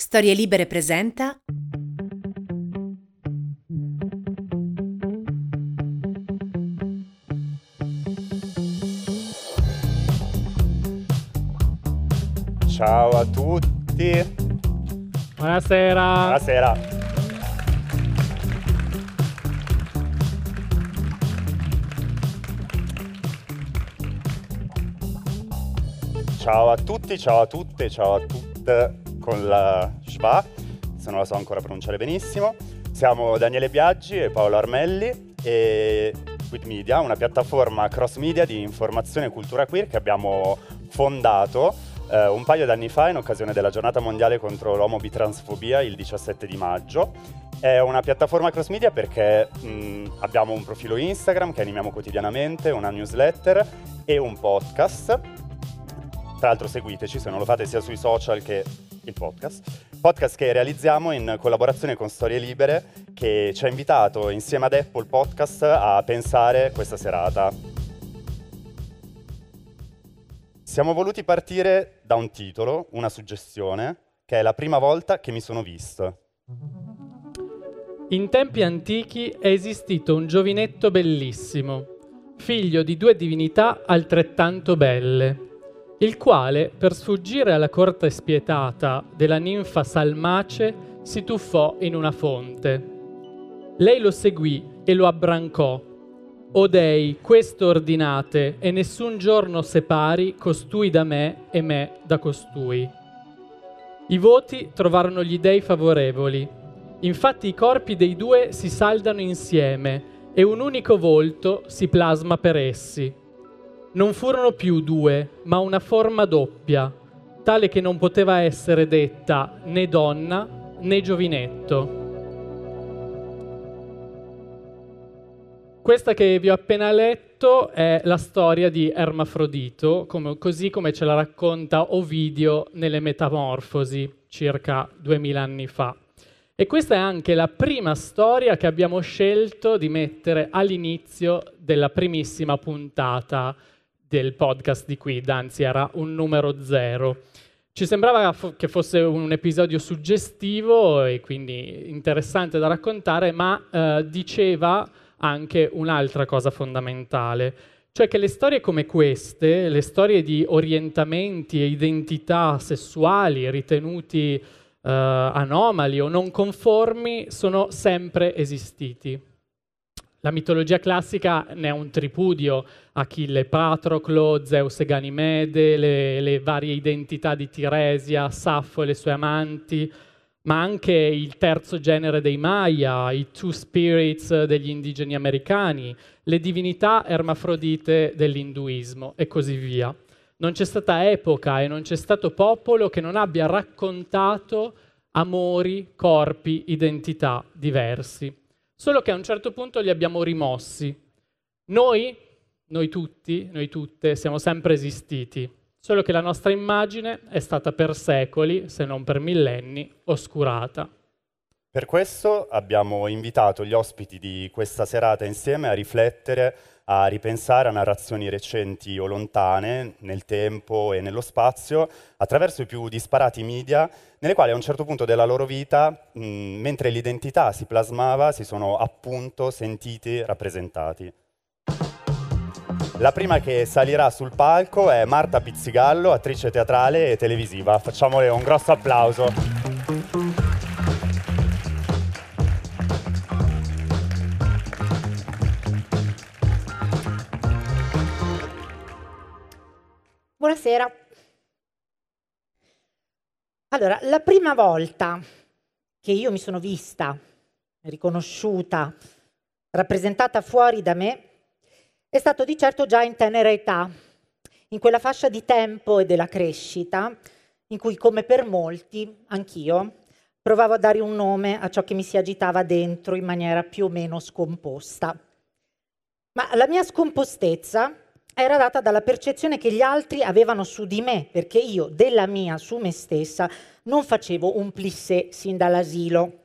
Storie Libere presenta. Ciao a tutti. Buonasera. Buonasera. Ciao a tutti, ciao a tutte, ciao a tutte con la schwa, se non la so ancora pronunciare benissimo. Siamo Daniele Biaggi e Paolo Armelli e Quit Media, una piattaforma cross media di informazione e cultura queer che abbiamo fondato eh, un paio d'anni fa in occasione della giornata mondiale contro l'omobitransfobia il 17 di maggio. È una piattaforma cross media perché mh, abbiamo un profilo Instagram che animiamo quotidianamente, una newsletter e un podcast. Tra l'altro seguiteci se non lo fate sia sui social che il podcast. Podcast che realizziamo in collaborazione con Storie Libere che ci ha invitato insieme ad Apple Podcast a pensare questa serata. Siamo voluti partire da un titolo, una suggestione, che è la prima volta che mi sono visto. In tempi antichi è esistito un giovinetto bellissimo, figlio di due divinità altrettanto belle, il quale, per sfuggire alla corte spietata della ninfa Salmace, si tuffò in una fonte. Lei lo seguì e lo abbrancò. O dei, questo ordinate, e nessun giorno separi costui da me e me da costui. I voti trovarono gli dei favorevoli. Infatti i corpi dei due si saldano insieme e un unico volto si plasma per essi. Non furono più due, ma una forma doppia, tale che non poteva essere detta né donna né giovinetto. Questa che vi ho appena letto è la storia di Ermafrodito, come, così come ce la racconta Ovidio nelle Metamorfosi, circa duemila anni fa. E questa è anche la prima storia che abbiamo scelto di mettere all'inizio della primissima puntata del podcast di Quid, anzi era un numero zero. Ci sembrava che fosse un episodio suggestivo e quindi interessante da raccontare, ma eh, diceva anche un'altra cosa fondamentale, cioè che le storie come queste, le storie di orientamenti e identità sessuali ritenuti eh, anomali o non conformi, sono sempre esistiti. La mitologia classica ne è un tripudio, Achille Patroclo, Zeus e Ganimede, le, le, varie identità di Tiresia, Saffo e le sue amanti, ma anche il terzo genere dei Maya, i Two Spirits degli indigeni americani, le divinità ermafrodite dell'induismo e così via. Non c'è stata epoca e non c'è stato popolo che non abbia raccontato amori, corpi, identità diversi solo che a un certo punto li abbiamo rimossi. Noi, noi tutti, noi tutte, siamo sempre esistiti, solo che la nostra immagine è stata per secoli, se non per millenni, oscurata. Per questo abbiamo invitato gli ospiti di questa serata insieme a riflettere, a ripensare a narrazioni recenti o lontane nel tempo e nello spazio attraverso i più disparati media nelle quali a un certo punto della loro vita, mh, mentre l'identità si plasmava, si sono appunto sentiti rappresentati. La prima che salirà sul palco è Marta Pizzigallo, attrice teatrale e televisiva. Facciamole un grosso applauso. Buonasera. Allora, la prima volta che io mi sono vista riconosciuta, rappresentata fuori da me, è stato di certo già in tenera età, in quella fascia di tempo e della crescita in cui, come per molti, anch'io provavo a dare un nome a ciò che mi si agitava dentro in maniera più o meno scomposta. Ma la mia scompostezza era data dalla percezione che gli altri avevano su di me, perché io della mia su me stessa non facevo un plissé sin dall'asilo.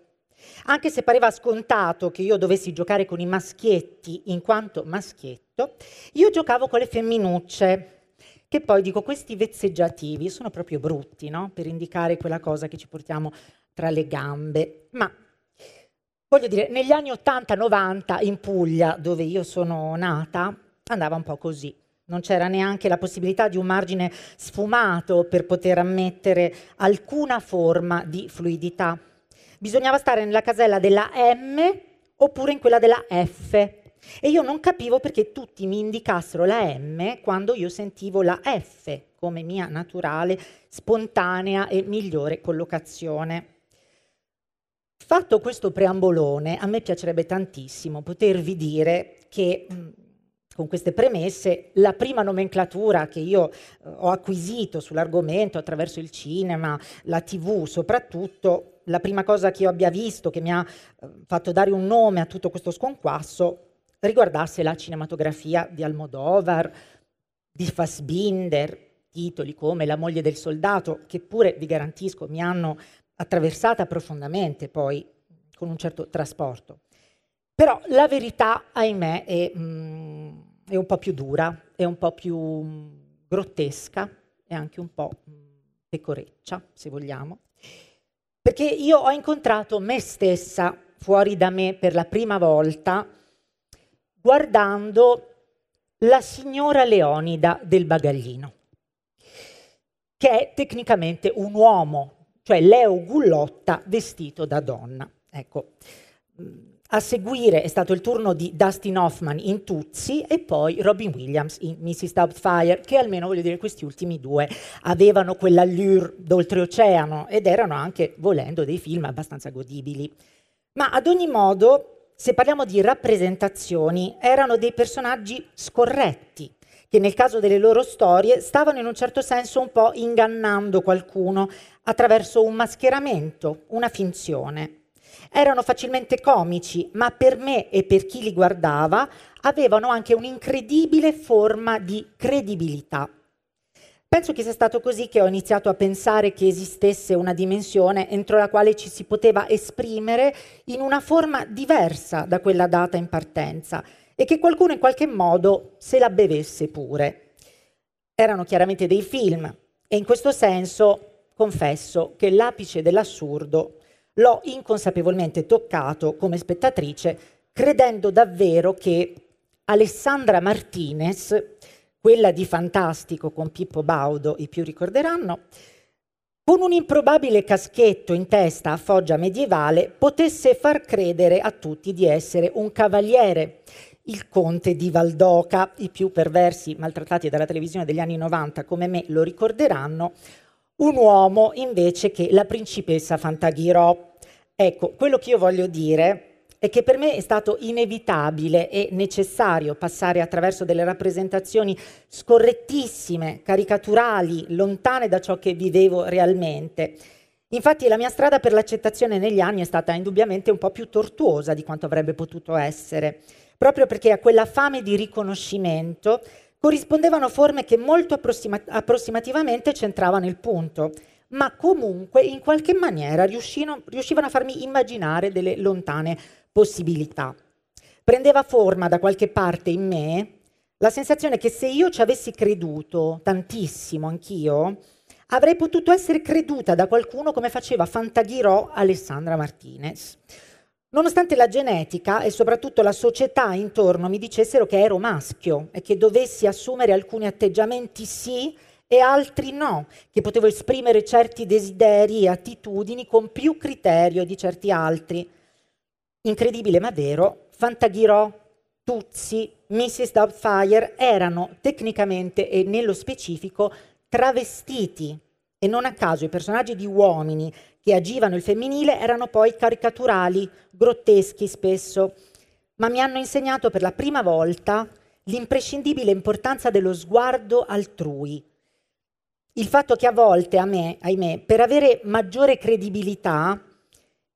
Anche se pareva scontato che io dovessi giocare con i maschietti in quanto maschietto, io giocavo con le femminucce, che poi dico questi vezzeggiativi sono proprio brutti, no? Per indicare quella cosa che ci portiamo tra le gambe. Ma voglio dire, negli anni 80-90 in Puglia, dove io sono nata, andava un po' così. Non c'era neanche la possibilità di un margine sfumato per poter ammettere alcuna forma di fluidità. Bisognava stare nella casella della M oppure in quella della F. E io non capivo perché tutti mi indicassero la M quando io sentivo la F come mia naturale, spontanea e migliore collocazione. Fatto questo preambolone, a me piacerebbe tantissimo potervi dire che con queste premesse, la prima nomenclatura che io eh, ho acquisito sull'argomento attraverso il cinema, la tv soprattutto, la prima cosa che io abbia visto che mi ha eh, fatto dare un nome a tutto questo sconquasso riguardasse la cinematografia di Almodovar, di Fassbinder, titoli come La moglie del soldato, che pure vi garantisco mi hanno attraversata profondamente poi con un certo trasporto. Però la verità, ahimè, è, mm, è, un po' più dura, è un po' più mm, grottesca e anche un po' mm, pecoreccia, se vogliamo. Perché io ho incontrato me stessa fuori da me per la prima volta guardando la signora Leonida del Bagaglino, che è tecnicamente un uomo, cioè Leo Gullotta vestito da donna. Ecco, a seguire è stato il turno di Dustin Hoffman in Tuzzi e poi Robin Williams in Mrs. Doubtfire, che almeno voglio dire questi ultimi due avevano quell'allure d'oltreoceano ed erano anche, volendo, dei film abbastanza godibili. Ma ad ogni modo, se parliamo di rappresentazioni, erano dei personaggi scorretti, che nel caso delle loro storie stavano in un certo senso un po' ingannando qualcuno attraverso un mascheramento, una finzione erano facilmente comici, ma per me e per chi li guardava avevano anche un'incredibile forma di credibilità. Penso che sia stato così che ho iniziato a pensare che esistesse una dimensione entro la quale ci si poteva esprimere in una forma diversa da quella data in partenza e che qualcuno in qualche modo se la bevesse pure. Erano chiaramente dei film e in questo senso confesso che l'apice dell'assurdo l'ho inconsapevolmente toccato come spettatrice, credendo davvero che Alessandra Martinez, quella di Fantastico con Pippo Baudo, i più ricorderanno, con un improbabile caschetto in testa a foggia medievale, potesse far credere a tutti di essere un cavaliere, il conte di Valdoca, i più perversi maltrattati dalla televisione degli anni 90 come me lo ricorderanno, un uomo invece che la principessa Fantaghirò. Ecco, quello che io voglio dire è che per me è stato inevitabile e necessario passare attraverso delle rappresentazioni scorrettissime, caricaturali, lontane da ciò che vivevo realmente. Infatti la mia strada per l'accettazione negli anni è stata indubbiamente un po' più tortuosa di quanto avrebbe potuto essere, proprio perché a quella fame di riconoscimento corrispondevano forme che molto approssima- approssimativamente centravano il punto, ma comunque in qualche maniera riuscivano a farmi immaginare delle lontane possibilità. Prendeva forma da qualche parte in me la sensazione che se io ci avessi creduto tantissimo anch'io, avrei potuto essere creduta da qualcuno come faceva Fantaghirò Alessandra Martinez. Nonostante la genetica e soprattutto la società intorno mi dicessero che ero maschio e che dovessi assumere alcuni atteggiamenti sì e altri no, che potevo esprimere certi desideri e attitudini con più criterio di certi altri. Incredibile ma vero, Fantaghirò, Tuzzi, Mrs. Doubtfire erano tecnicamente e nello specifico travestiti e non a caso i personaggi di uomini che agivano il femminile erano poi caricaturali, grotteschi spesso, ma mi hanno insegnato per la prima volta l'imprescindibile importanza dello sguardo altrui. Il fatto che a volte, a me, ahimè, per avere maggiore credibilità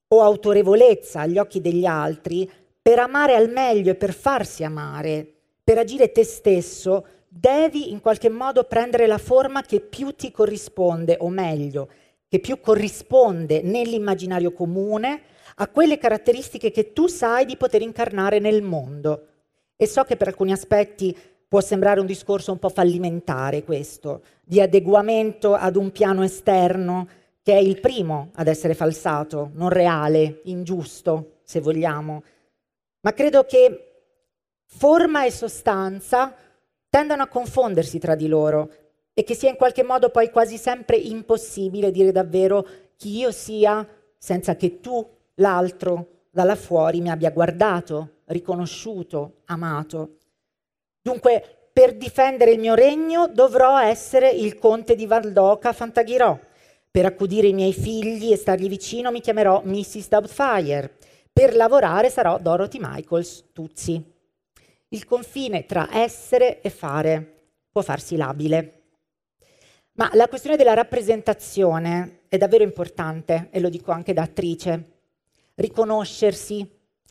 o autorevolezza agli occhi degli altri, per amare al meglio e per farsi amare, per agire te stesso, devi in qualche modo prendere la forma che più ti corrisponde, o meglio, che più corrisponde nell'immaginario comune a quelle caratteristiche che tu sai di poter incarnare nel mondo. E so che per alcuni aspetti può sembrare un discorso un po' fallimentare questo, di adeguamento ad un piano esterno che è il primo ad essere falsato, non reale, ingiusto, se vogliamo. Ma credo che forma e sostanza tendano a confondersi tra di loro e che sia in qualche modo poi quasi sempre impossibile dire davvero chi io sia senza che tu, l'altro, dalla fuori mi abbia guardato, riconosciuto, amato. Dunque, per difendere il mio regno dovrò essere il conte di Valdoca Fantaghirò. Per accudire i miei figli e stargli vicino mi chiamerò Mrs. Doubtfire. Per lavorare sarò Dorothy Michaels Tuzzi. Il confine tra essere e fare può farsi labile. Ma la questione della rappresentazione è davvero importante, e lo dico anche da attrice. Riconoscersi,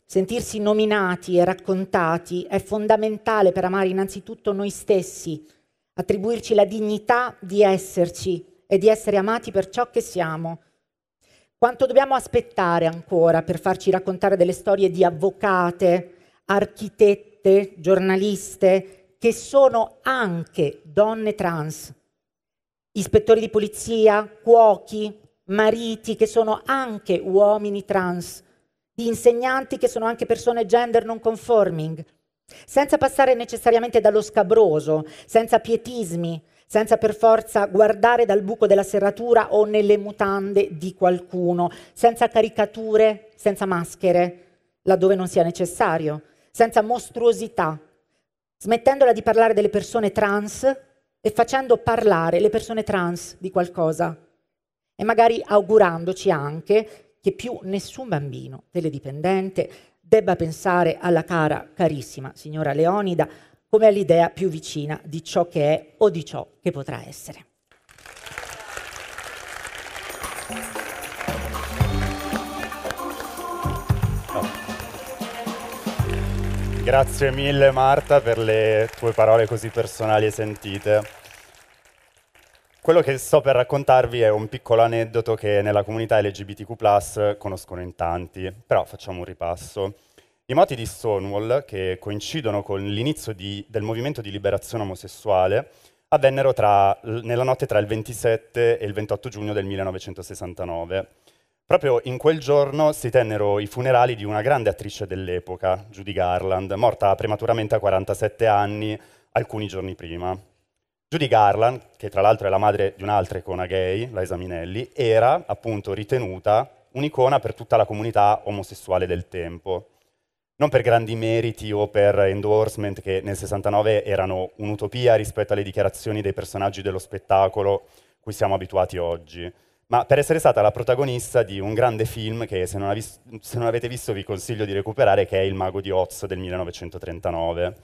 sentirsi nominati e raccontati è fondamentale per amare innanzitutto noi stessi, attribuirci la dignità di esserci e di essere amati per ciò che siamo. Quanto dobbiamo aspettare ancora per farci raccontare delle storie di avvocate, architetti, giornaliste, giornaliste che sono anche donne trans, ispettori di polizia, cuochi, mariti che sono anche uomini trans, di insegnanti che sono anche persone gender non conforming, senza passare necessariamente dallo scabroso, senza pietismi, senza per forza guardare dal buco della serratura o nelle mutande di qualcuno, senza caricature, senza maschere, laddove non sia necessario, senza mostruosità, smettendola di parlare delle persone trans e facendo parlare le persone trans di qualcosa. E magari augurandoci anche che più nessun bambino teledipendente debba pensare alla cara, carissima signora Leonida come all'idea più vicina di ciò che è o di ciò che potrà essere. Grazie mille Marta per le tue parole così personali e sentite. Quello che sto per raccontarvi è un piccolo aneddoto che nella comunità LGBTQ conoscono in tanti, però facciamo un ripasso. I moti di Stonewall, che coincidono con l'inizio di, del movimento di liberazione omosessuale, avvennero tra, nella notte tra il 27 e il 28 giugno del 1969. Proprio in quel giorno si tennero i funerali di una grande attrice dell'epoca, Judy Garland, morta prematuramente a 47 anni alcuni giorni prima. Judy Garland, che tra l'altro è la madre di un'altra icona gay, Liza Minelli, era appunto ritenuta un'icona per tutta la comunità omosessuale del tempo. Non per grandi meriti o per endorsement che nel 69 erano un'utopia rispetto alle dichiarazioni dei personaggi dello spettacolo cui siamo abituati oggi, ma per essere stata la protagonista di un grande film che se non, vis- se non, avete visto vi consiglio di recuperare, che è Il mago di Oz del 1939.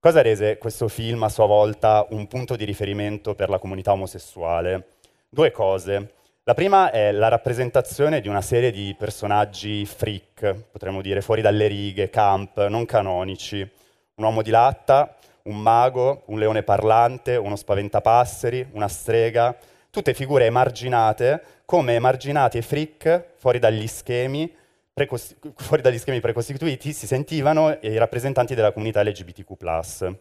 Cosa rese questo film a sua volta un punto di riferimento per la comunità omosessuale? Due cose. La prima è la rappresentazione di una serie di personaggi freak, potremmo dire fuori dalle righe, camp, non canonici. Un uomo di latta, un mago, un leone parlante, uno spaventapasseri, una strega, tutte figure emarginate, come emarginati e freak fuori dagli schemi, precosti- fuori dagli schemi precostituiti si sentivano i rappresentanti della comunità LGBTQ.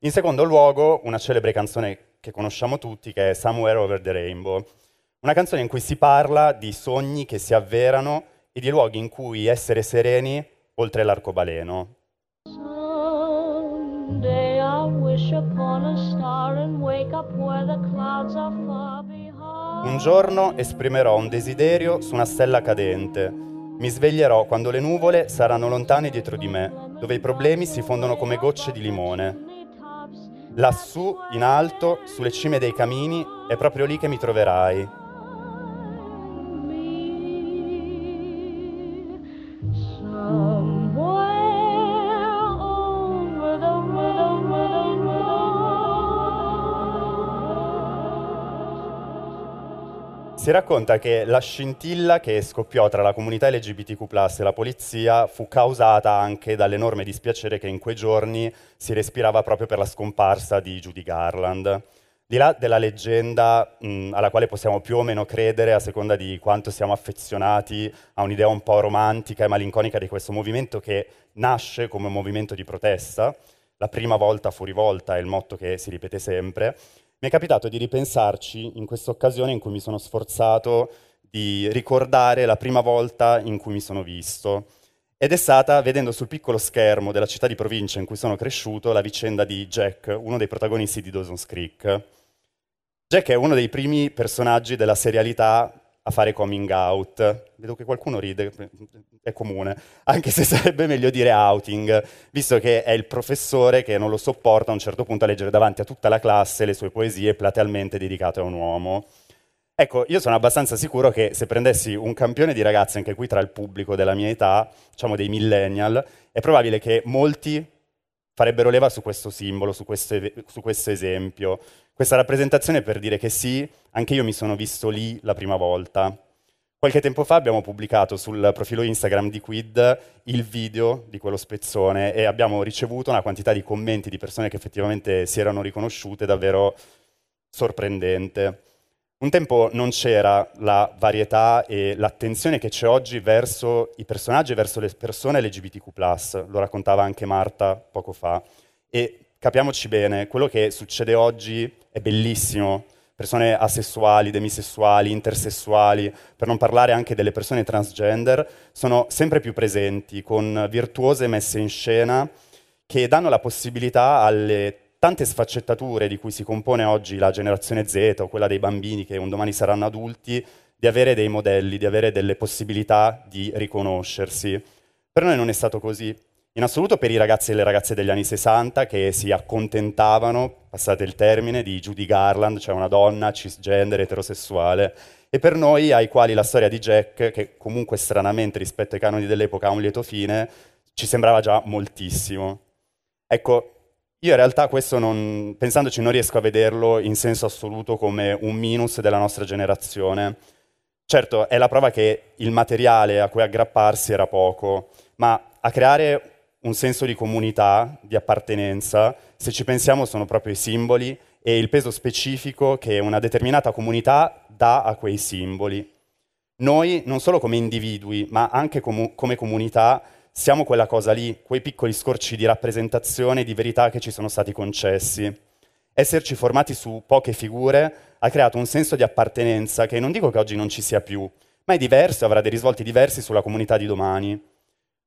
In secondo luogo, una celebre canzone che conosciamo tutti, che è Somewhere Over the Rainbow, una canzone in cui si parla di sogni che si avverano e di luoghi in cui essere sereni oltre l'arcobaleno. Someday Un giorno esprimerò un desiderio su una stella cadente. Mi sveglierò quando le nuvole saranno lontane dietro di me, dove i problemi si fondono come gocce di limone. Lassù, in alto, sulle cime dei camini, è proprio lì che mi troverai, Si racconta che la scintilla che scoppiò tra la comunità LGBTQ e la polizia fu causata anche dall'enorme dispiacere che in quei giorni si respirava proprio per la scomparsa di Judy Garland. Di là della leggenda mh, alla quale possiamo più o meno credere a seconda di quanto siamo affezionati a un'idea un po' romantica e malinconica di questo movimento che nasce come un movimento di protesta, la prima volta fuori volta è il motto che si ripete sempre, mi è capitato di ripensarci in questa occasione in cui mi sono sforzato di ricordare la prima volta in cui mi sono visto. Ed è stata vedendo sul piccolo schermo della città di provincia in cui sono cresciuto la vicenda di Jack, uno dei protagonisti di Dawson's Creek. Jack è uno dei primi personaggi della serialità a fare coming out. Vedo che qualcuno ride, è comune, anche se sarebbe meglio dire outing, visto che è il professore che non lo sopporta a un certo punto a leggere davanti a tutta la classe le sue poesie platealmente dedicate a un uomo. Ecco, io sono abbastanza sicuro che se prendessi un campione di ragazzi, anche qui tra il pubblico della mia età, diciamo dei millennial, è probabile che molti farebbero leva su questo simbolo, su questo, su questo esempio. Questa rappresentazione per dire che sì, anche io mi sono visto lì la prima volta. Qualche tempo fa abbiamo pubblicato sul profilo Instagram di Quid il video di quello spezzone e abbiamo ricevuto una quantità di commenti di persone che effettivamente si erano riconosciute davvero sorprendente. Un tempo non c'era la varietà e l'attenzione che c'è oggi verso i personaggi e verso le persone LGBTQ+, lo raccontava anche Marta poco fa. E capiamoci bene, quello che succede oggi è bellissimo. Persone asessuali, demisessuali, intersessuali, per non parlare anche delle persone transgender, sono sempre più presenti con virtuose messe in scena che danno la possibilità alle tante sfaccettature di cui si compone oggi la generazione Z o quella dei bambini che un domani saranno adulti, di avere dei modelli, di avere delle possibilità di riconoscersi. Per noi non è stato così. In assoluto per i ragazzi e le ragazze degli anni 60 che si accontentavano, passate il termine, di Judy Garland, cioè una donna cisgender eterosessuale, e per noi ai quali la storia di Jack, che comunque stranamente rispetto ai canoni dell'epoca ha un lieto fine, ci sembrava già moltissimo. Ecco, io in realtà questo non, pensandoci non riesco a vederlo in senso assoluto come un minus della nostra generazione. Certo, è la prova che il materiale a cui aggrapparsi era poco, ma a creare un senso di comunità, di appartenenza, se ci pensiamo sono proprio i simboli e il peso specifico che una determinata comunità dà a quei simboli. Noi, non solo come individui, ma anche com- come comunità, siamo quella cosa lì, quei piccoli scorci di rappresentazione e di verità che ci sono stati concessi. Esserci formati su poche figure ha creato un senso di appartenenza che non dico che oggi non ci sia più, ma è diverso e avrà dei risvolti diversi sulla comunità di domani.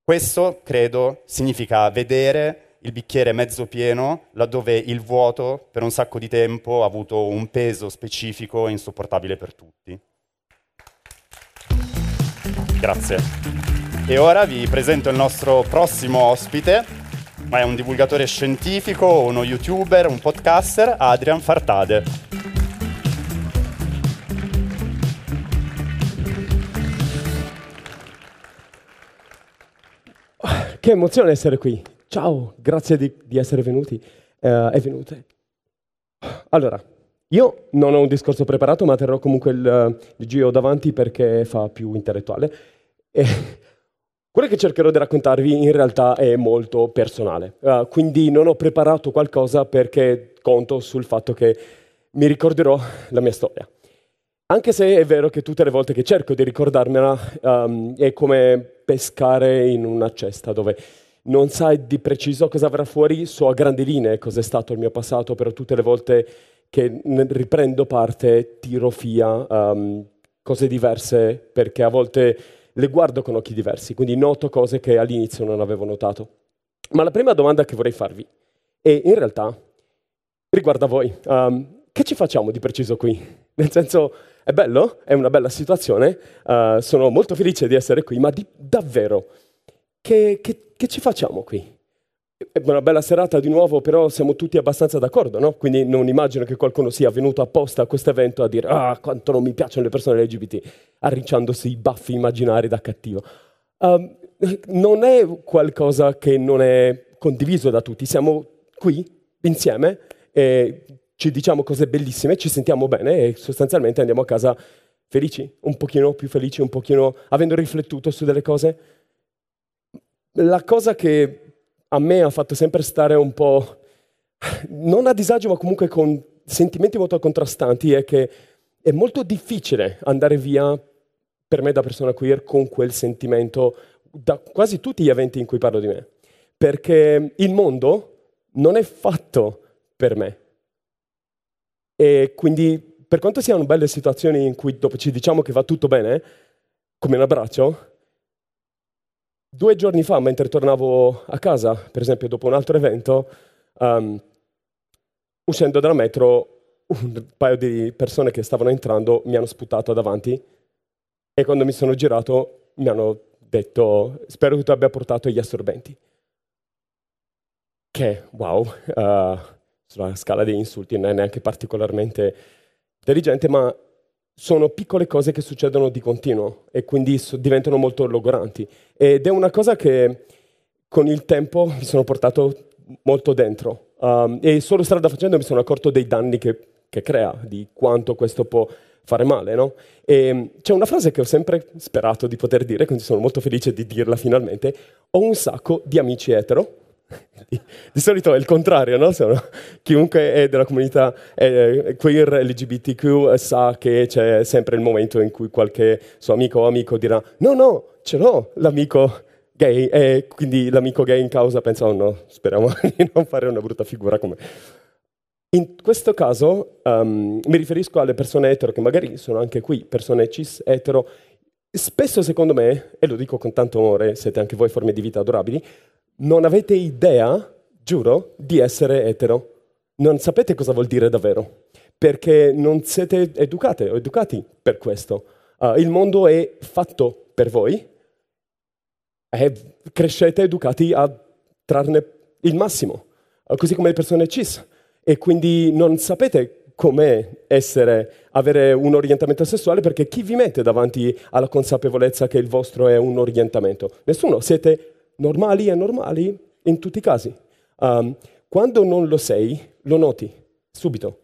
Questo, credo, significa vedere il bicchiere mezzo pieno laddove il vuoto per un sacco di tempo ha avuto un peso specifico e insopportabile per tutti. Grazie. E ora vi presento il nostro prossimo ospite, ma è un divulgatore scientifico, uno youtuber, un podcaster, Adrian Fartade. Che emozione essere qui. Ciao, grazie di, di essere venuti uh, e venute. Allora, io non ho un discorso preparato, ma terrò comunque il, il giro davanti perché fa più intellettuale. E quello che cercherò di raccontarvi in realtà è molto personale, uh, quindi non ho preparato qualcosa perché conto sul fatto che mi ricorderò la mia storia. Anche se è vero che tutte le volte che cerco di ricordarmela um, è come pescare in una cesta dove non sai di preciso cosa verrà fuori, so a grandi linee cosa è stato il mio passato, però tutte le volte che riprendo parte tiro via um, cose diverse perché a volte le guardo con occhi diversi, quindi noto cose che all'inizio non avevo notato. Ma la prima domanda che vorrei farvi è in realtà riguarda voi. Um, che ci facciamo di preciso qui? Nel senso, è bello, è una bella situazione, uh, sono molto felice di essere qui, ma di, davvero, che, che, che ci facciamo qui? È una bella serata di nuovo, però siamo tutti abbastanza d'accordo, no? Quindi non immagino che qualcuno sia venuto apposta a questo evento a dire ah, quanto non mi piacciono le persone LGBT, arricciandosi i baffi immaginari da cattivo. Um, non è qualcosa che non è condiviso da tutti, siamo qui insieme e ci diciamo cose bellissime, ci sentiamo bene e sostanzialmente andiamo a casa felici, un pochino più felici, un pochino avendo riflettuto su delle cose. La cosa che a me ha fatto sempre stare un po', non a disagio, ma comunque con sentimenti molto contrastanti, è che è molto difficile andare via per me da persona queer con quel sentimento da quasi tutti gli eventi in cui parlo di me. Perché il mondo non è fatto per me. E quindi, per quanto siano belle situazioni in cui dopo ci diciamo che va tutto bene, come un abbraccio, due giorni fa, mentre tornavo a casa, per esempio dopo un altro evento, um, uscendo dalla metro, un paio di persone che stavano entrando mi hanno sputato davanti e quando mi sono girato mi hanno detto spero che tu abbia portato gli assorbenti. Che, wow, uh, sulla scala dei insulti non è neanche particolarmente intelligente, ma sono piccole cose che succedono di continuo e quindi so- diventano molto logoranti. Ed è una cosa che con il tempo mi sono portato molto dentro. Um, e solo strada facendo mi sono accorto dei danni che, che crea, di quanto questo può fare male, no? E c'è una frase che ho sempre sperato di poter dire, quindi sono molto felice di dirla finalmente. Ho un sacco di amici etero. Di, solito è il contrario, no? Chiunque è della comunità eh, queer LGBTQ sa che c'è sempre il momento in cui qualche suo amico o amico dirà no, no, ce l'ho l'amico gay e quindi l'amico gay in causa pensa oh no, speriamo di non fare una brutta figura come in questo caso um, mi riferisco alle persone etero che magari sono anche qui, persone cis etero. Spesso secondo me, e lo dico con tanto amore, siete anche voi forme di vita adorabili, non avete idea, giuro, di essere etero. Non sapete cosa vuol dire davvero, perché non siete educate o educati per questo. Uh, il mondo è fatto per voi e crescete educati a trarne il massimo, uh, così come le persone cis e quindi non sapete com'è essere, avere un orientamento sessuale perché chi vi mette davanti alla consapevolezza che il vostro è un orientamento? Nessuno, siete normali e normali in tutti i casi. Um, quando non lo sei, lo noti subito,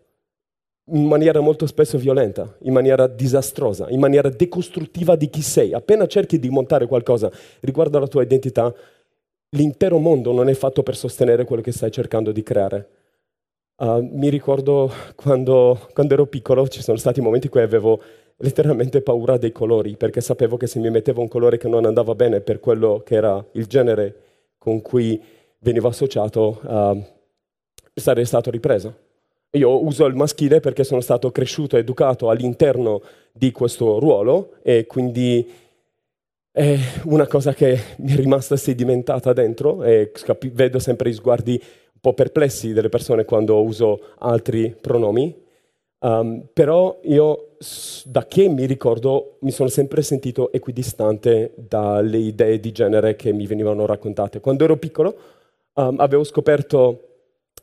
in maniera molto spesso violenta, in maniera disastrosa, in maniera decostruttiva di chi sei. Appena cerchi di montare qualcosa riguardo alla tua identità, l'intero mondo non è fatto per sostenere quello che stai cercando di creare. Uh, mi ricordo quando, quando, ero piccolo ci sono stati momenti in cui avevo letteralmente paura dei colori, perché sapevo che se mi mettevo un colore che non andava bene per quello che era il genere con cui venivo associato, uh, sarei stato ripreso. Io uso il maschile perché sono stato cresciuto, educato all'interno di questo ruolo e quindi è una cosa che mi è rimasta sedimentata dentro e vedo sempre gli sguardi po' perplessi delle persone quando uso altri pronomi, um, però io da che mi ricordo mi sono sempre sentito equidistante dalle idee di genere che mi venivano raccontate. Quando ero piccolo um, avevo scoperto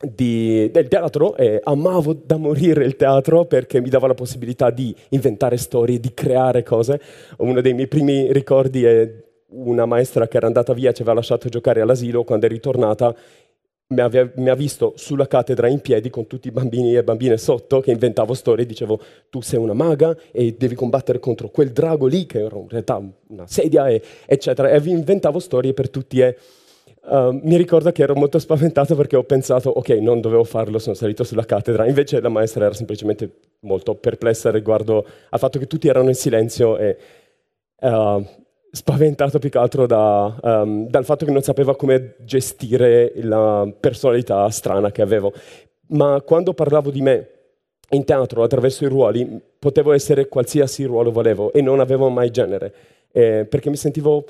di, del teatro e amavo da morire il teatro perché mi dava la possibilità di inventare storie, di creare cose. Uno dei miei primi ricordi è una maestra che era andata via, ci aveva lasciato giocare all'asilo, quando è ritornata mi, aveva, mi, ha visto sulla cattedra in piedi con tutti i bambini e bambine sotto che inventavo storie, dicevo tu sei una maga e devi combattere contro quel drago lì che era in realtà una sedia, e, eccetera. E inventavo storie per tutti e uh, mi ricordo che ero molto spaventato perché ho pensato ok, non dovevo farlo, sono salito sulla cattedra. Invece la maestra era semplicemente molto perplessa riguardo al fatto che tutti erano in silenzio e... Uh, spaventato più che altro da, um, dal fatto che non sapeva come gestire la personalità strana che avevo. Ma quando parlavo di me in teatro attraverso i ruoli, potevo essere qualsiasi ruolo volevo e non avevo mai genere, eh, perché mi sentivo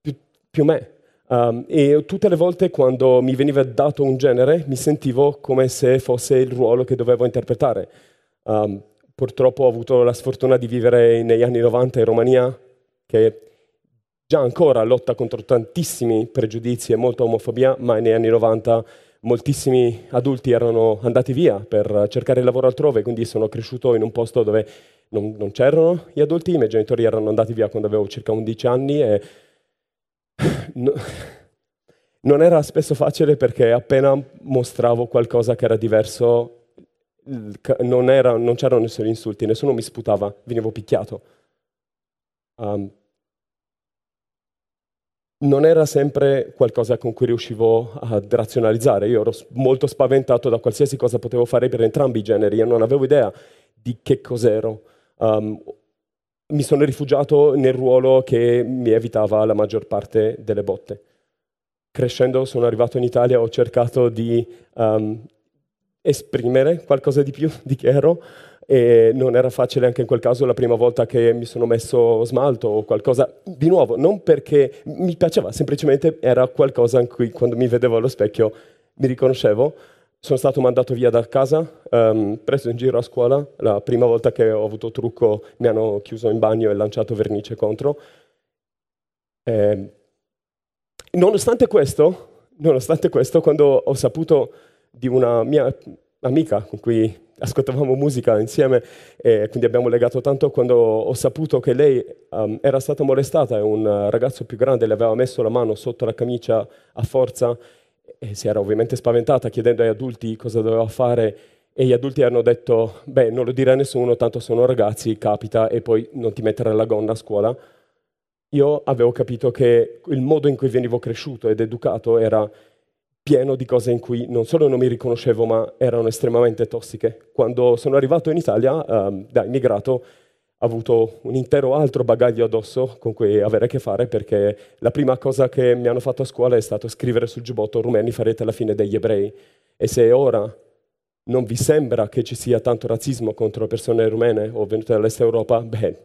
più, più me. Um, e tutte le volte quando mi veniva dato un genere mi sentivo come se fosse il ruolo che dovevo interpretare. Um, purtroppo ho avuto la sfortuna di vivere negli anni 90 in Romania, che già ancora lotta contro tantissimi pregiudizi e molta omofobia, ma negli anni 90 moltissimi adulti erano andati via per cercare lavoro altrove, quindi sono cresciuto in un posto dove non, non c'erano gli adulti, i miei genitori erano andati via quando avevo circa 11 anni e no, non era spesso facile perché appena mostravo qualcosa che era diverso non, era, non c'erano nessuno insulti, nessuno mi sputava, venivo picchiato. Um, non era sempre qualcosa con cui riuscivo a razionalizzare. Io ero molto spaventato da qualsiasi cosa potevo fare per entrambi i generi e non avevo idea di che cos'ero. Um, mi sono rifugiato nel ruolo che mi evitava la maggior parte delle botte. crescendo sono arrivato in Italia, ho cercato di um, esprimere qualcosa di più di chi ero e non era facile anche in quel caso la prima volta che mi sono messo smalto o qualcosa di nuovo, non perché mi piaceva, semplicemente era qualcosa in cui quando mi vedevo allo specchio mi riconoscevo. Sono stato mandato via da casa, um, preso in giro a scuola, la prima volta che ho avuto trucco mi hanno chiuso in bagno e lanciato vernice contro. Eh, nonostante questo, nonostante questo, quando ho saputo di una mia amica con cui ascoltavamo musica insieme e quindi abbiamo legato tanto quando ho saputo che lei um, era stata molestata e un ragazzo più grande le aveva messo la mano sotto la camicia a forza e si era ovviamente spaventata chiedendo ai adulti cosa doveva fare e gli adulti hanno detto beh non lo dire a nessuno tanto sono ragazzi capita e poi non ti mettere la gonna a scuola. Io avevo capito che il modo in cui venivo cresciuto ed educato era pieno di cose in cui non solo non mi riconoscevo, ma erano estremamente tossiche. Quando sono arrivato in Italia, um, da immigrato, ho avuto un intero altro bagaglio addosso con cui avere a che fare, perché la prima cosa che mi hanno fatto a scuola è stato scrivere sul giubbotto rumeni farete la fine degli ebrei. E se ora non vi sembra che ci sia tanto razzismo contro persone rumene o venute dall'Est Europa, beh,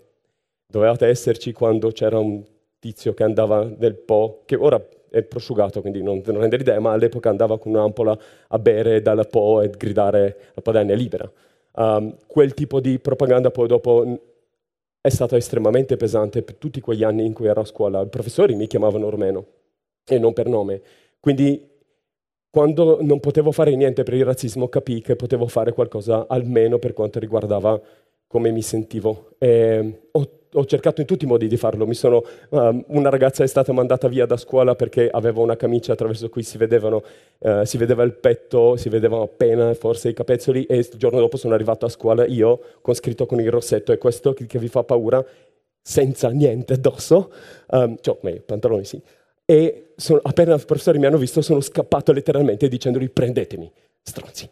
dovevate esserci quando c'era un tizio che andava nel Po, che ora è prosciugato, quindi non, non rende l'idea, ma all'epoca andava con un'ampola a bere dal Po e gridare la Padania libera. Um, quel tipo di propaganda poi dopo è stata estremamente pesante per tutti quegli anni in cui ero a scuola. I professori mi chiamavano Romeno e non per nome. Quindi quando non potevo fare niente per il razzismo capii che potevo fare qualcosa almeno per quanto riguardava come mi sentivo. E ho ho cercato in tutti i modi di farlo. Sono, um, una ragazza è stata mandata via da scuola perché aveva una camicia attraverso cui si, vedevano, uh, si vedeva il petto, si vedevano appena forse i capezzoli e il giorno dopo sono arrivato a scuola io con scritto con il rossetto e questo che, vi fa paura senza niente addosso, um, cioè meglio, pantaloni sì. E sono, appena i professori mi hanno visto sono scappato letteralmente dicendogli prendetemi, stronzi.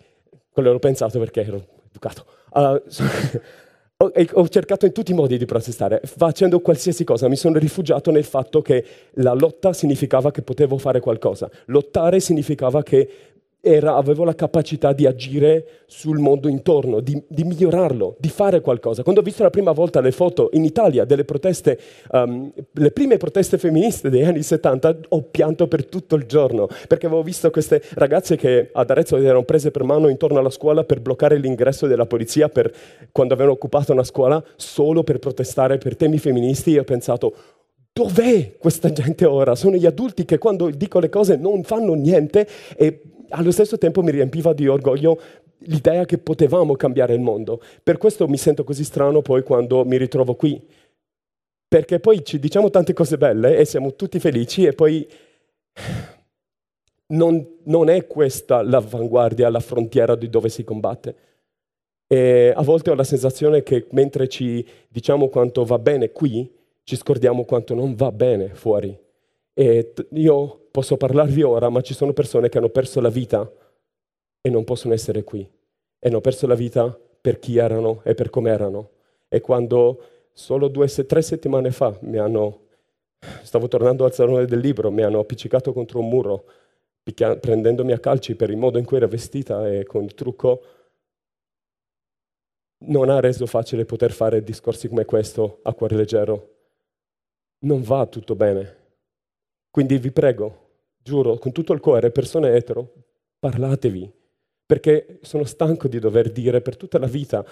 Quello l'ho pensato perché ero educato. Uh, ho, ho, cercato in tutti i modi di protestare, facendo qualsiasi cosa. Mi sono rifugiato nel fatto che la lotta significava che potevo fare qualcosa. Lottare significava che era, avevo la capacità di agire sul mondo intorno, di, di, migliorarlo, di fare qualcosa. Quando ho visto la prima volta le foto in Italia delle proteste, um, le prime proteste femministe degli anni 70, ho pianto per tutto il giorno, perché avevo visto queste ragazze che ad Arezzo erano prese per mano intorno alla scuola per bloccare l'ingresso della polizia per, quando avevano occupato una scuola solo per protestare per temi femministi e ho pensato dov'è questa gente ora? Sono gli adulti che quando dico le cose non fanno niente e allo stesso tempo mi riempiva di orgoglio l'idea che potevamo cambiare il mondo. Per questo mi sento così strano poi quando mi ritrovo qui. Perché poi ci diciamo tante cose belle e siamo tutti felici e poi non, non è questa l'avanguardia, la frontiera di dove si combatte. E a volte ho la sensazione che mentre ci diciamo quanto va bene qui, ci scordiamo quanto non va bene fuori. E io posso parlarvi ora, ma ci sono persone che hanno perso la vita e non possono essere qui. E hanno perso la vita per chi erano e per come erano. E quando solo due, tre settimane fa mi hanno, stavo tornando al salone del libro, mi hanno appiccicato contro un muro, picchia, prendendomi a calci per il modo in cui era vestita e con il trucco, non ha reso facile poter fare discorsi come questo a cuore leggero. Non va tutto bene. Quindi vi prego, giuro, con tutto il cuore, persone etero, parlatevi, perché sono stanco di dover dire per tutta la vita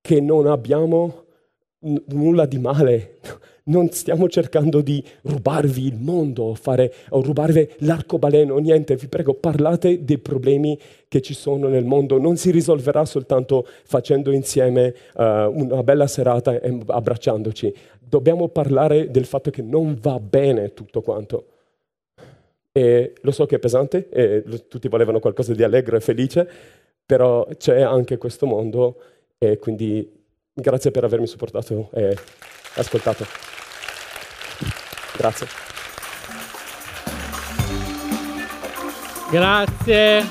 che non abbiamo n- nulla di male, non stiamo cercando di rubarvi il mondo fare, o rubarvi l'arcobaleno, niente, vi prego, parlate dei problemi che ci sono nel mondo, non si risolverà soltanto facendo insieme uh, una bella serata e abbracciandoci, dobbiamo parlare del fatto che non va bene tutto quanto. E lo so che è pesante e tutti volevano qualcosa di allegro e felice, però c'è anche questo mondo e quindi grazie per avermi supportato e ascoltato. Grazie. Grazie.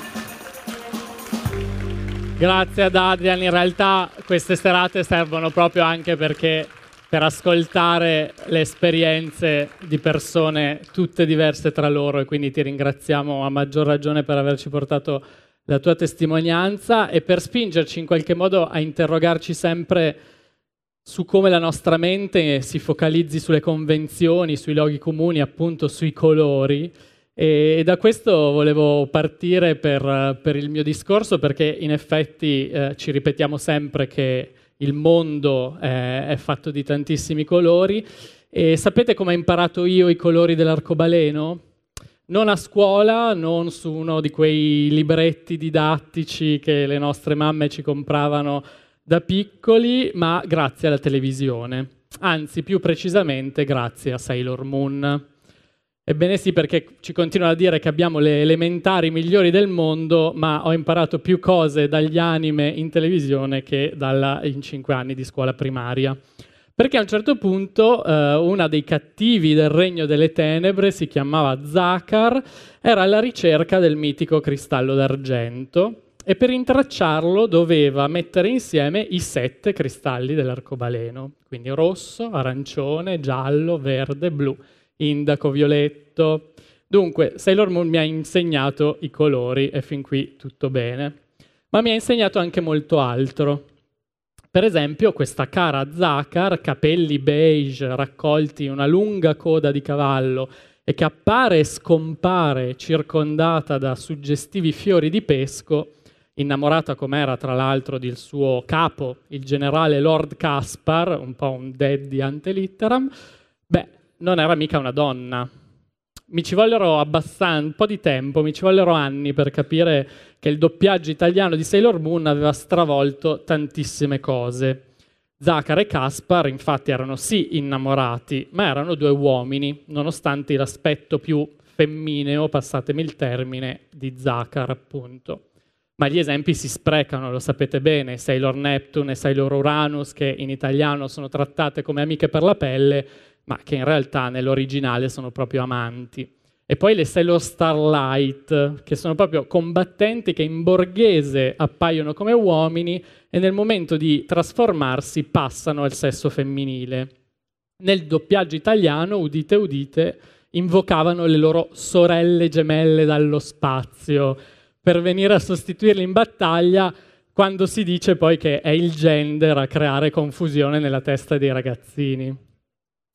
Grazie ad Adrian. In realtà queste serate servono proprio anche perché per ascoltare le esperienze di persone tutte diverse tra loro e quindi ti ringraziamo a maggior ragione per averci portato la tua testimonianza e per spingerci in qualche modo a interrogarci sempre su come la nostra mente si focalizzi sulle convenzioni, sui luoghi comuni, appunto sui colori. E da questo volevo partire per, per il mio discorso perché in effetti eh, ci ripetiamo sempre che il mondo è, è fatto di tantissimi colori. E sapete come ho imparato io i colori dell'arcobaleno? Non a scuola, non su uno di quei libretti didattici che le nostre mamme ci compravano da piccoli, ma grazie alla televisione. Anzi, più precisamente grazie a Sailor Moon. Ebbene sì, perché ci continuano a dire che abbiamo le elementari migliori del mondo, ma ho imparato più cose dagli anime in televisione che dalla, in cinque anni di scuola primaria. Perché a un certo punto eh, una dei cattivi del regno delle tenebre si chiamava Zakar, era alla ricerca del mitico cristallo d'argento e per intracciarlo doveva mettere insieme i sette cristalli dell'arcobaleno, quindi rosso, arancione, giallo, verde, blu, indaco, violetto. Dunque, Sailor Moon mi ha insegnato i colori e fin qui tutto bene, ma mi ha insegnato anche molto altro. Per esempio, questa cara Zakar, capelli beige raccolti in una lunga coda di cavallo e che appare e scompare circondata da suggestivi fiori di pesco, innamorata com'era tra l'altro del suo capo, il generale Lord Caspar, un po' un daddy ante litteram, beh, non era mica una donna. Mi ci vollero abbastanza, un po' di tempo, mi ci vollero anni per capire che il doppiaggio italiano di Sailor Moon aveva stravolto tantissime cose. Zachar e Caspar infatti erano sì innamorati, ma erano due uomini, nonostante l'aspetto più femmineo, passatemi il termine, di Zachar appunto ma gli esempi si sprecano, lo sapete bene, Sailor Neptune e Sailor Uranus, che in italiano sono trattate come amiche per la pelle, ma che in realtà nell'originale sono proprio amanti. E poi le Sailor Starlight, che sono proprio combattenti che in borghese appaiono come uomini e nel momento di trasformarsi passano al sesso femminile. Nel doppiaggio italiano, udite udite, invocavano le loro sorelle gemelle dallo spazio, per venire a sostituirli in battaglia quando si dice poi che è il gender a creare confusione nella testa dei ragazzini.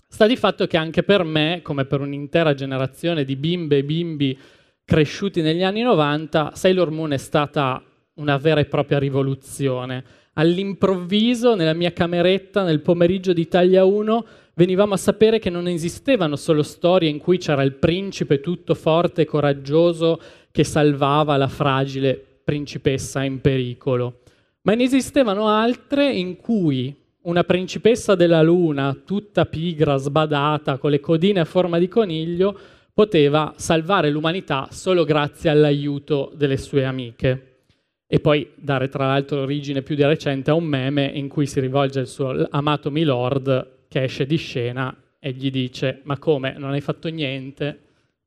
Sta di fatto che anche per me, come per un'intera generazione di bimbe e bimbi cresciuti negli anni 90, Sailor Moon è stata una vera e propria rivoluzione. All'improvviso, nella mia cameretta, nel pomeriggio di Italia 1, venivamo a sapere che non esistevano solo storie in cui c'era il principe tutto forte e coraggioso che salvava la fragile principessa in pericolo, ma ne esistevano altre in cui una principessa della luna, tutta pigra, sbadata, con le codine a forma di coniglio, poteva salvare l'umanità solo grazie all'aiuto delle sue amiche. E poi dare tra l'altro origine più di recente a un meme in cui si rivolge al suo amato Milord che esce di scena e gli dice ma come, non hai fatto niente?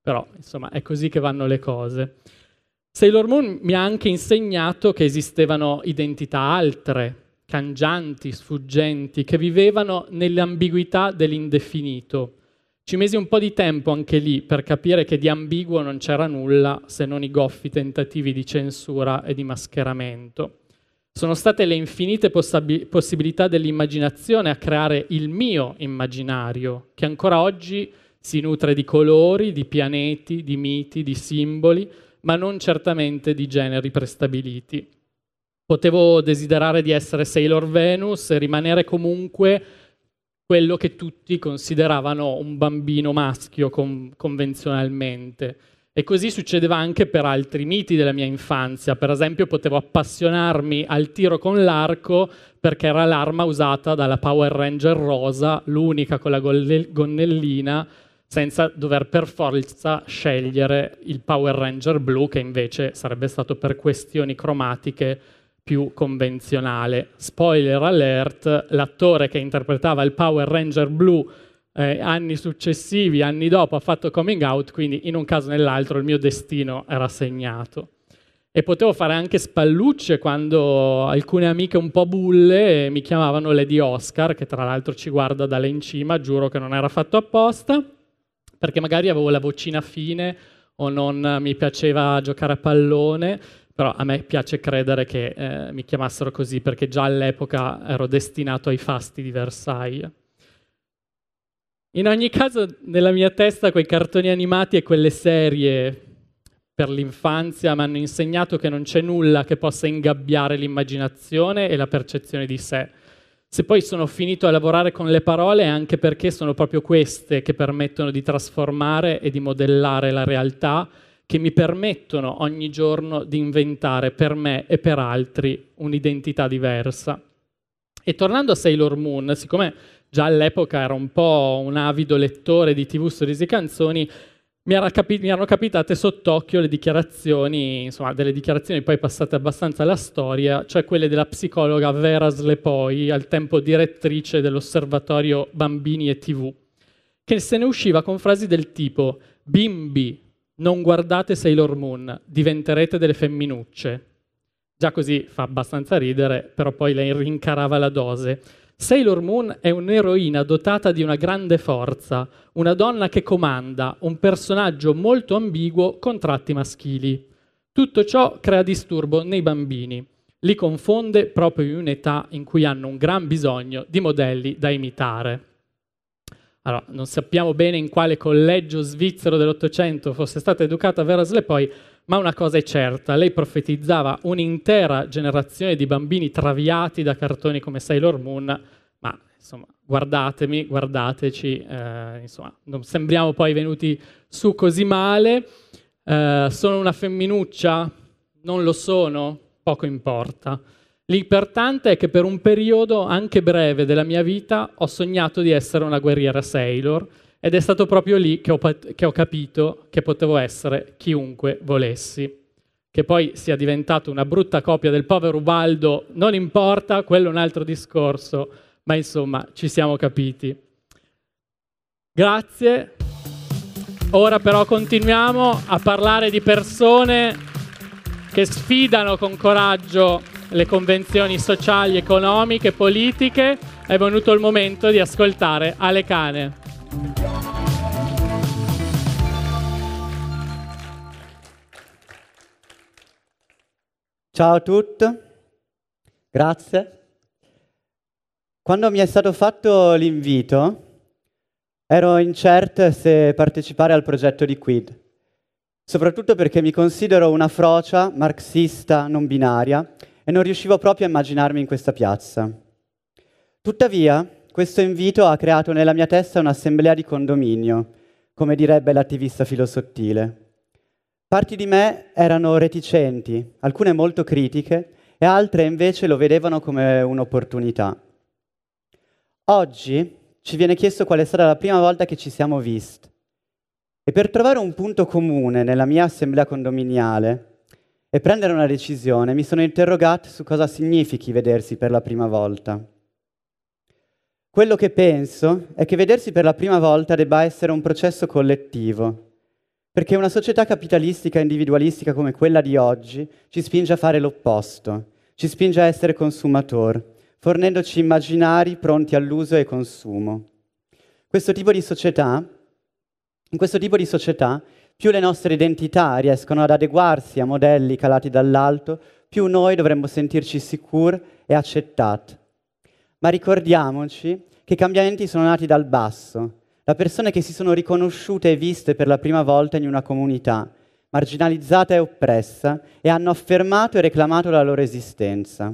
Però, insomma, è così che vanno le cose. Sailor Moon mi ha anche insegnato che esistevano identità altre, cangianti, sfuggenti, che vivevano nell'ambiguità dell'indefinito. Ci mesi un po' di tempo anche lì per capire che di ambiguo non c'era nulla se non i goffi tentativi di censura e di mascheramento. Sono state le infinite possibilità dell'immaginazione a creare il mio immaginario, che ancora oggi si nutre di colori, di pianeti, di miti, di simboli, ma non certamente di generi prestabiliti. Potevo desiderare di essere Sailor Venus e rimanere comunque quello che tutti consideravano un bambino maschio con- convenzionalmente. E così succedeva anche per altri miti della mia infanzia. Per esempio, potevo appassionarmi al tiro con l'arco perché era l'arma usata dalla Power Ranger rosa, l'unica con la gonnellina senza dover per forza scegliere il Power Ranger blu che invece sarebbe stato per questioni cromatiche più convenzionale. Spoiler alert, l'attore che interpretava il Power Ranger blu eh, anni successivi, anni dopo, ha fatto coming out, quindi in un caso o nell'altro il mio destino era segnato. E potevo fare anche spallucce quando alcune amiche un po' bulle mi chiamavano Lady Oscar, che tra l'altro ci guarda da là in cima, giuro che non era fatto apposta, perché magari avevo la vocina fine o non mi piaceva giocare a pallone, però a me piace credere che eh, mi chiamassero così perché già all'epoca ero destinato ai fasti di Versailles. In ogni caso, nella mia testa quei cartoni animati e quelle serie per l'infanzia mi hanno insegnato che non c'è nulla che possa ingabbiare l'immaginazione e la percezione di sé. Se poi sono finito a lavorare con le parole è anche perché sono proprio queste che permettono di trasformare e di modellare la realtà, che mi permettono ogni giorno di inventare per me e per altri un'identità diversa. E tornando a Sailor Moon, siccome già all'epoca ero un po' un avido lettore di TV, stories e canzoni, mi, capi- mi, erano capitate sott'occhio le dichiarazioni, insomma, delle dichiarazioni poi passate abbastanza alla storia, cioè quelle della psicologa Vera Slepoi, al tempo direttrice dell'osservatorio Bambini e TV, che se ne usciva con frasi del tipo Bimbi, non guardate Sailor Moon, diventerete delle femminucce. Già così fa abbastanza ridere, però poi lei rincarava la dose. Sailor Moon è un'eroina dotata di una grande forza, una donna che comanda, un personaggio molto ambiguo con tratti maschili. Tutto ciò crea disturbo nei bambini, li confonde proprio in un'età in cui hanno un gran bisogno di modelli da imitare. Allora, non sappiamo bene in quale collegio svizzero dell'Ottocento fosse stata educata Vera Slepoi, ma una cosa è certa, lei profetizzava un'intera generazione di bambini traviati da cartoni come Sailor Moon, ma insomma, guardatemi, guardateci, eh, insomma, non sembriamo poi venuti su così male. Eh, sono una femminuccia? Non lo sono? Poco importa. L'importante è che per un periodo anche breve della mia vita ho sognato di essere una guerriera Sailor ed è stato proprio lì che ho, che ho capito che potevo essere chiunque volessi. Che poi sia diventato una brutta copia del povero Ubaldo, non importa, quello è un altro discorso, ma insomma ci siamo capiti. Grazie. Ora però continuiamo a parlare di persone che sfidano con coraggio le convenzioni sociali, economiche, politiche. È venuto il momento di ascoltare Ale Cane. Ciao a tutti, grazie. Quando mi è stato fatto l'invito, ero incerta se partecipare al progetto di Quid, soprattutto perché mi considero una frocia marxista non binaria e non riuscivo proprio a immaginarmi in questa piazza. Tuttavia, questo invito ha creato nella mia testa un'assemblea di condominio, come direbbe l'attivista filosottile. Parti di me erano reticenti, alcune molto critiche e altre invece lo vedevano come un'opportunità. Oggi ci viene chiesto qual è stata la prima volta che ci siamo visti e per trovare un punto comune nella mia assemblea condominiale e prendere una decisione mi sono interrogato su cosa significhi vedersi per la prima volta. Quello che penso è che vedersi per la prima volta debba essere un processo collettivo perché una società capitalistica e individualistica come quella di oggi ci spinge a fare l'opposto, ci spinge a essere consumatori, fornendoci immaginari pronti all'uso e consumo. Questo tipo di società, in questo tipo di società, più le nostre identità riescono ad adeguarsi a modelli calati dall'alto, più noi dovremmo sentirci sicuri e accettati. Ma ricordiamoci che i cambiamenti sono nati dal basso, da persone che si sono riconosciute e viste per la prima volta in una comunità, marginalizzata e oppressa, e hanno affermato e reclamato la loro esistenza.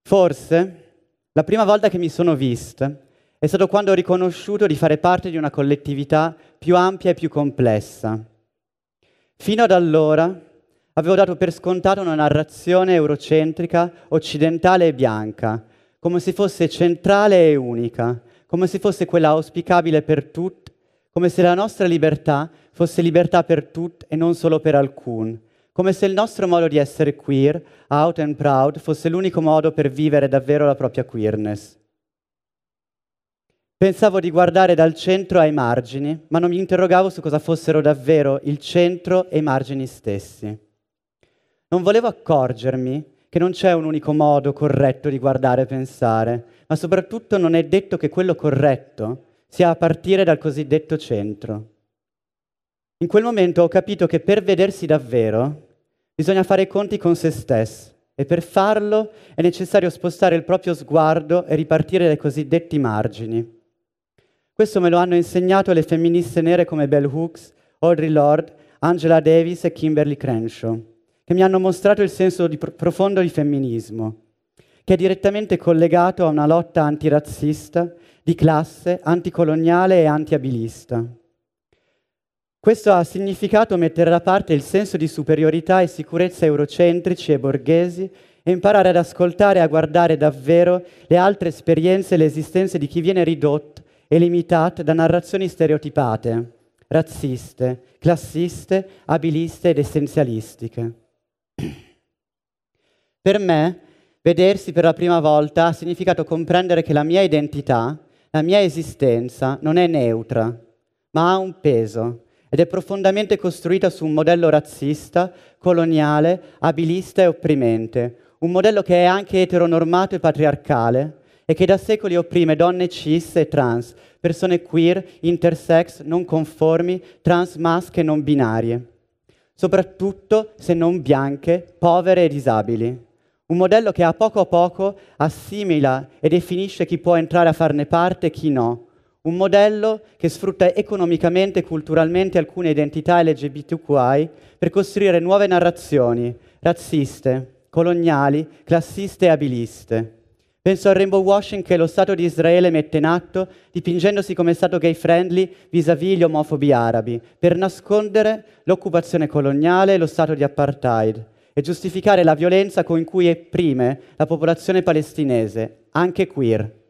Forse la prima volta che mi sono vista è stato quando ho riconosciuto di fare parte di una collettività più ampia e più complessa. Fino ad allora avevo dato per scontato una narrazione eurocentrica, occidentale e bianca, come se fosse centrale e unica, come se fosse quella auspicabile per tutti, come se la nostra libertà fosse libertà per tutti e non solo per alcuni, come se il nostro modo di essere queer, out and proud, fosse l'unico modo per vivere davvero la propria queerness. Pensavo di guardare dal centro ai margini, ma non mi interrogavo su cosa fossero davvero il centro e i margini stessi. non volevo accorgermi che non c'è un unico modo corretto di guardare e pensare, ma soprattutto non è detto che quello corretto sia a partire dal cosiddetto centro. In quel momento ho capito che per vedersi davvero bisogna fare i conti con se stessi e per farlo è necessario spostare il proprio sguardo e ripartire dai cosiddetti margini. Questo me lo hanno insegnato le femministe nere come Bell Hooks, Audre Lorde, Angela Davis e Kimberly Crenshaw, che mi hanno mostrato il senso di profondo di femminismo, che è direttamente collegato a una lotta antirazzista, di classe, anticoloniale e antiabilista. Questo ha significato mettere da parte il senso di superiorità e sicurezza eurocentrici e borghesi e imparare ad ascoltare e a guardare davvero le altre esperienze e le esistenze di chi viene ridotto e limitato da narrazioni stereotipate, razziste, classiste, abiliste ed essenzialistiche. Per me, vedersi per la prima volta ha significato comprendere che la mia identità, la mia esistenza non è neutra, ma ha un peso ed è profondamente costruita su un modello razzista, coloniale, abilista e opprimente, un modello che è anche eteronormato e patriarcale e che da secoli opprime donne cis e trans, persone queer, intersex, non conformi, trans mask e non binarie, soprattutto se non bianche, povere e disabili. Un modello che a poco a poco assimila e definisce chi può entrare a farne parte e chi no, un modello che sfrutta economicamente e culturalmente alcune identità LGBTQI per costruire nuove narrazioni razziste, coloniali, classiste e abiliste. Penso al rainbow washing che lo Stato di Israele mette in atto dipingendosi come Stato gay friendly vis-à-vis gli omofobi arabi, per nascondere l'occupazione coloniale e lo Stato di apartheid e giustificare la violenza con cui opprime la popolazione palestinese, anche queer.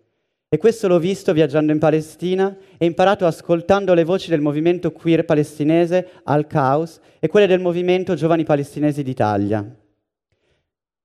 E questo l'ho visto viaggiando in Palestina e imparato ascoltando le voci del movimento queer palestinese Al Caos e quelle del movimento Giovani Palestinesi d'Italia.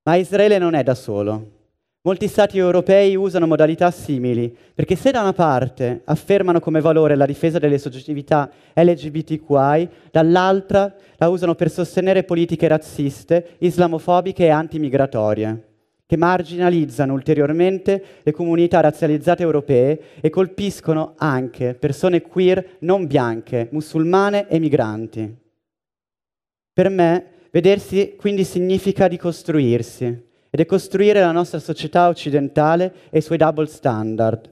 Ma Israele non è da solo. Molti stati europei usano modalità simili, perché se da una parte affermano come valore la difesa delle soggettività LGBTQI, dall'altra la usano per sostenere politiche razziste, islamofobiche e antimigratorie che marginalizzano ulteriormente le comunità razzializzate europee e colpiscono anche persone queer non bianche, musulmane e migranti. Per me, vedersi quindi significa ricostruirsi ed è costruire la nostra società occidentale e i suoi double standard,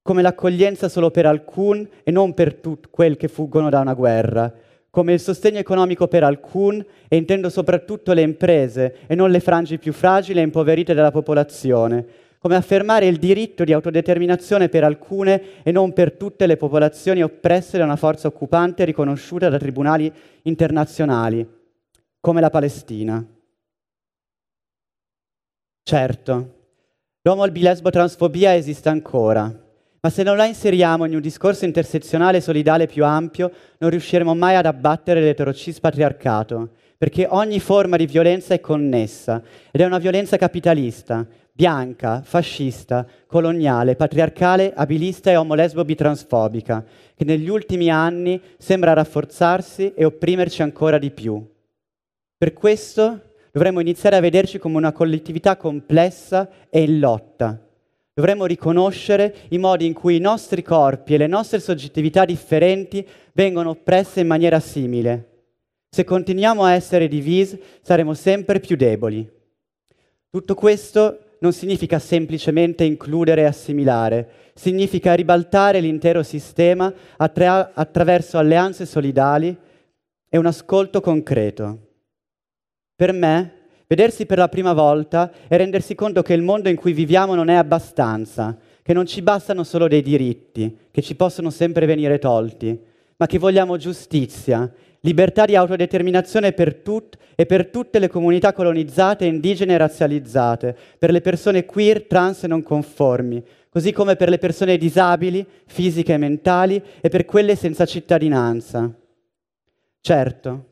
come l'accoglienza solo per alcuni e non per tutti quelli che fuggono da una guerra, come il sostegno economico per alcuni, e intendo soprattutto le imprese e non le frange più fragili e impoverite della popolazione, come affermare il diritto di autodeterminazione per alcune e non per tutte le popolazioni oppresse da una forza occupante riconosciuta da tribunali internazionali, come la Palestina. Certo, l'uomo al bilesbo transfobia esiste ancora, ma se non la inseriamo in un discorso intersezionale solidale più ampio, non riusciremo mai ad abbattere l'eterocis patriarcato, perché ogni forma di violenza è connessa ed è una violenza capitalista, bianca, fascista, coloniale, patriarcale, abilista e omolesbo-bitransfobica, che negli ultimi anni sembra rafforzarsi e opprimerci ancora di più. Per questo dovremmo iniziare a vederci come una collettività complessa e in lotta, Dovremmo riconoscere i modi in cui i nostri corpi e le nostre soggettività differenti vengono oppresse in maniera simile. Se continuiamo a essere divisi, saremo sempre più deboli. Tutto questo non significa semplicemente includere e assimilare, significa ribaltare l'intero sistema attra- attraverso alleanze solidali e un ascolto concreto. Per me, Vedersi per la prima volta e rendersi conto che il mondo in cui viviamo non è abbastanza, che non ci bastano solo dei diritti, che ci possono sempre venire tolti, ma che vogliamo giustizia, libertà di autodeterminazione per tutte e per tutte le comunità colonizzate, indigene e razzializzate, per le persone queer, trans e non conformi, così come per le persone disabili, fisiche e mentali e per quelle senza cittadinanza. Certo,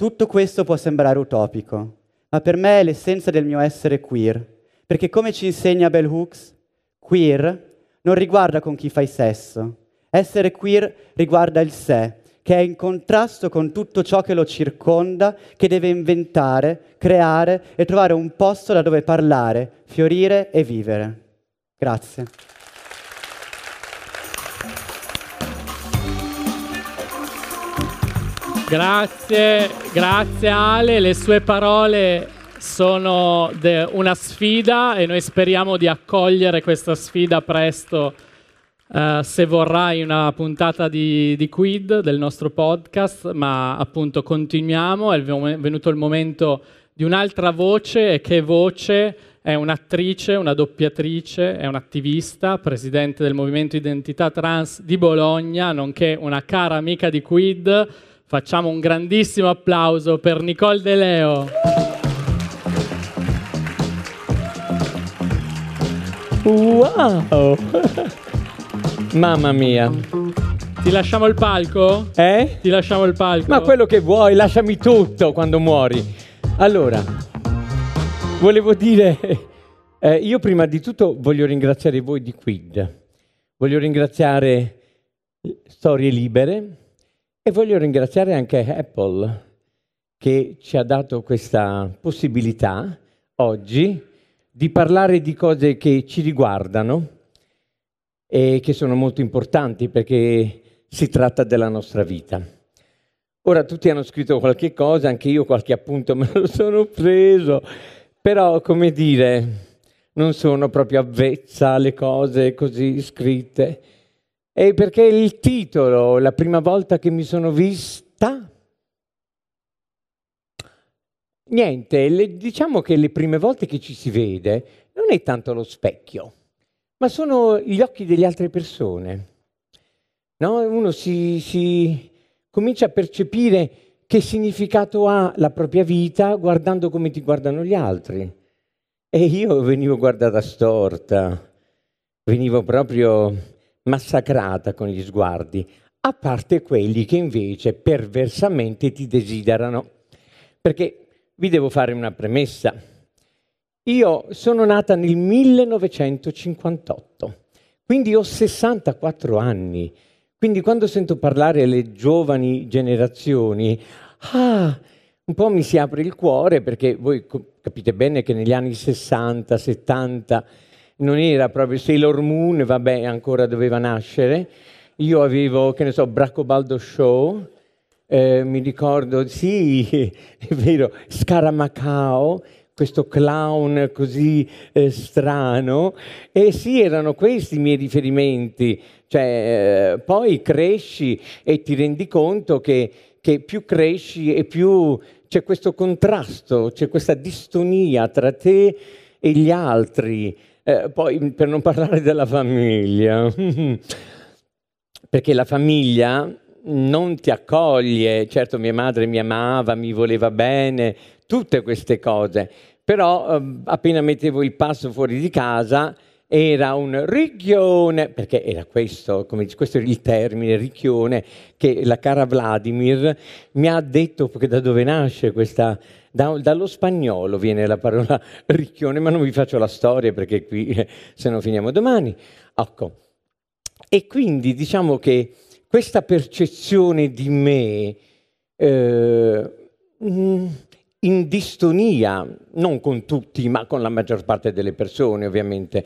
tutto questo può sembrare utopico, ma per me è l'essenza del mio essere queer. Perché come ci insegna Bell Hooks, queer non riguarda con chi fai sesso. Essere queer riguarda il sé, che è in contrasto con tutto ciò che lo circonda, che deve inventare, creare e trovare un posto da dove parlare, fiorire e vivere. Grazie. Grazie, grazie Ale, le sue parole sono de- una sfida e noi speriamo di accogliere questa sfida presto, uh, se vorrai, una puntata di, di, Quid del nostro podcast, ma appunto continuiamo, è venuto il momento di un'altra voce e che voce? È un'attrice, una doppiatrice, è un'attivista, presidente del Movimento Identità Trans di Bologna, nonché una cara amica di Quid. Facciamo un grandissimo applauso per Nicole De Leo. Wow! Mamma mia. Ti lasciamo il palco? Eh? Ti lasciamo il palco? Ma quello che vuoi, lasciami tutto quando muori. Allora, volevo dire, eh, io prima di tutto voglio ringraziare voi di Quid. Voglio ringraziare Storie Libere, e voglio ringraziare anche Apple che ci ha dato questa possibilità oggi di parlare di cose che ci riguardano e che sono molto importanti perché si tratta della nostra vita. Ora tutti hanno scritto qualche cosa, anche io qualche appunto me lo sono preso, però come dire, non sono proprio avvezza alle cose così scritte. E perché il titolo, la prima volta che mi sono vista, niente, le, diciamo che le prime volte che ci si vede non è tanto lo specchio, ma sono gli occhi delle altre persone. No? Uno si, si comincia a percepire che significato ha la propria vita guardando come ti guardano gli altri. E io venivo guardata storta, venivo proprio massacrata con gli sguardi, a parte quelli che invece perversamente ti desiderano. Perché vi devo fare una premessa. Io sono nata nel 1958, quindi ho 64 anni. Quindi quando sento parlare alle giovani generazioni, ah, un po' mi si apre il cuore perché voi capite bene che negli anni 60, 70 non era proprio Sailor Moon, vabbè, ancora doveva nascere. Io avevo, che ne so, Bracobaldo Show, eh, mi ricordo, sì, è vero, Scaramacao, questo clown così eh, strano. E sì, erano questi i miei riferimenti. Cioè, eh, poi cresci e ti rendi conto che, che più cresci e più c'è questo contrasto, c'è questa distonia tra te e gli altri. Eh, poi per non parlare della famiglia, perché la famiglia non ti accoglie, certo mia madre mi amava, mi voleva bene, tutte queste cose, però eh, appena mettevo il passo fuori di casa era un ricchione, perché era questo, come, questo era il termine, ricchione, che la cara Vladimir mi ha detto che da dove nasce questa da, dallo spagnolo viene la parola ricchione, ma non vi faccio la storia perché qui eh, se no finiamo domani. Ecco. E quindi diciamo che questa percezione di me eh, mm, in distonia, non con tutti, ma con la maggior parte delle persone ovviamente,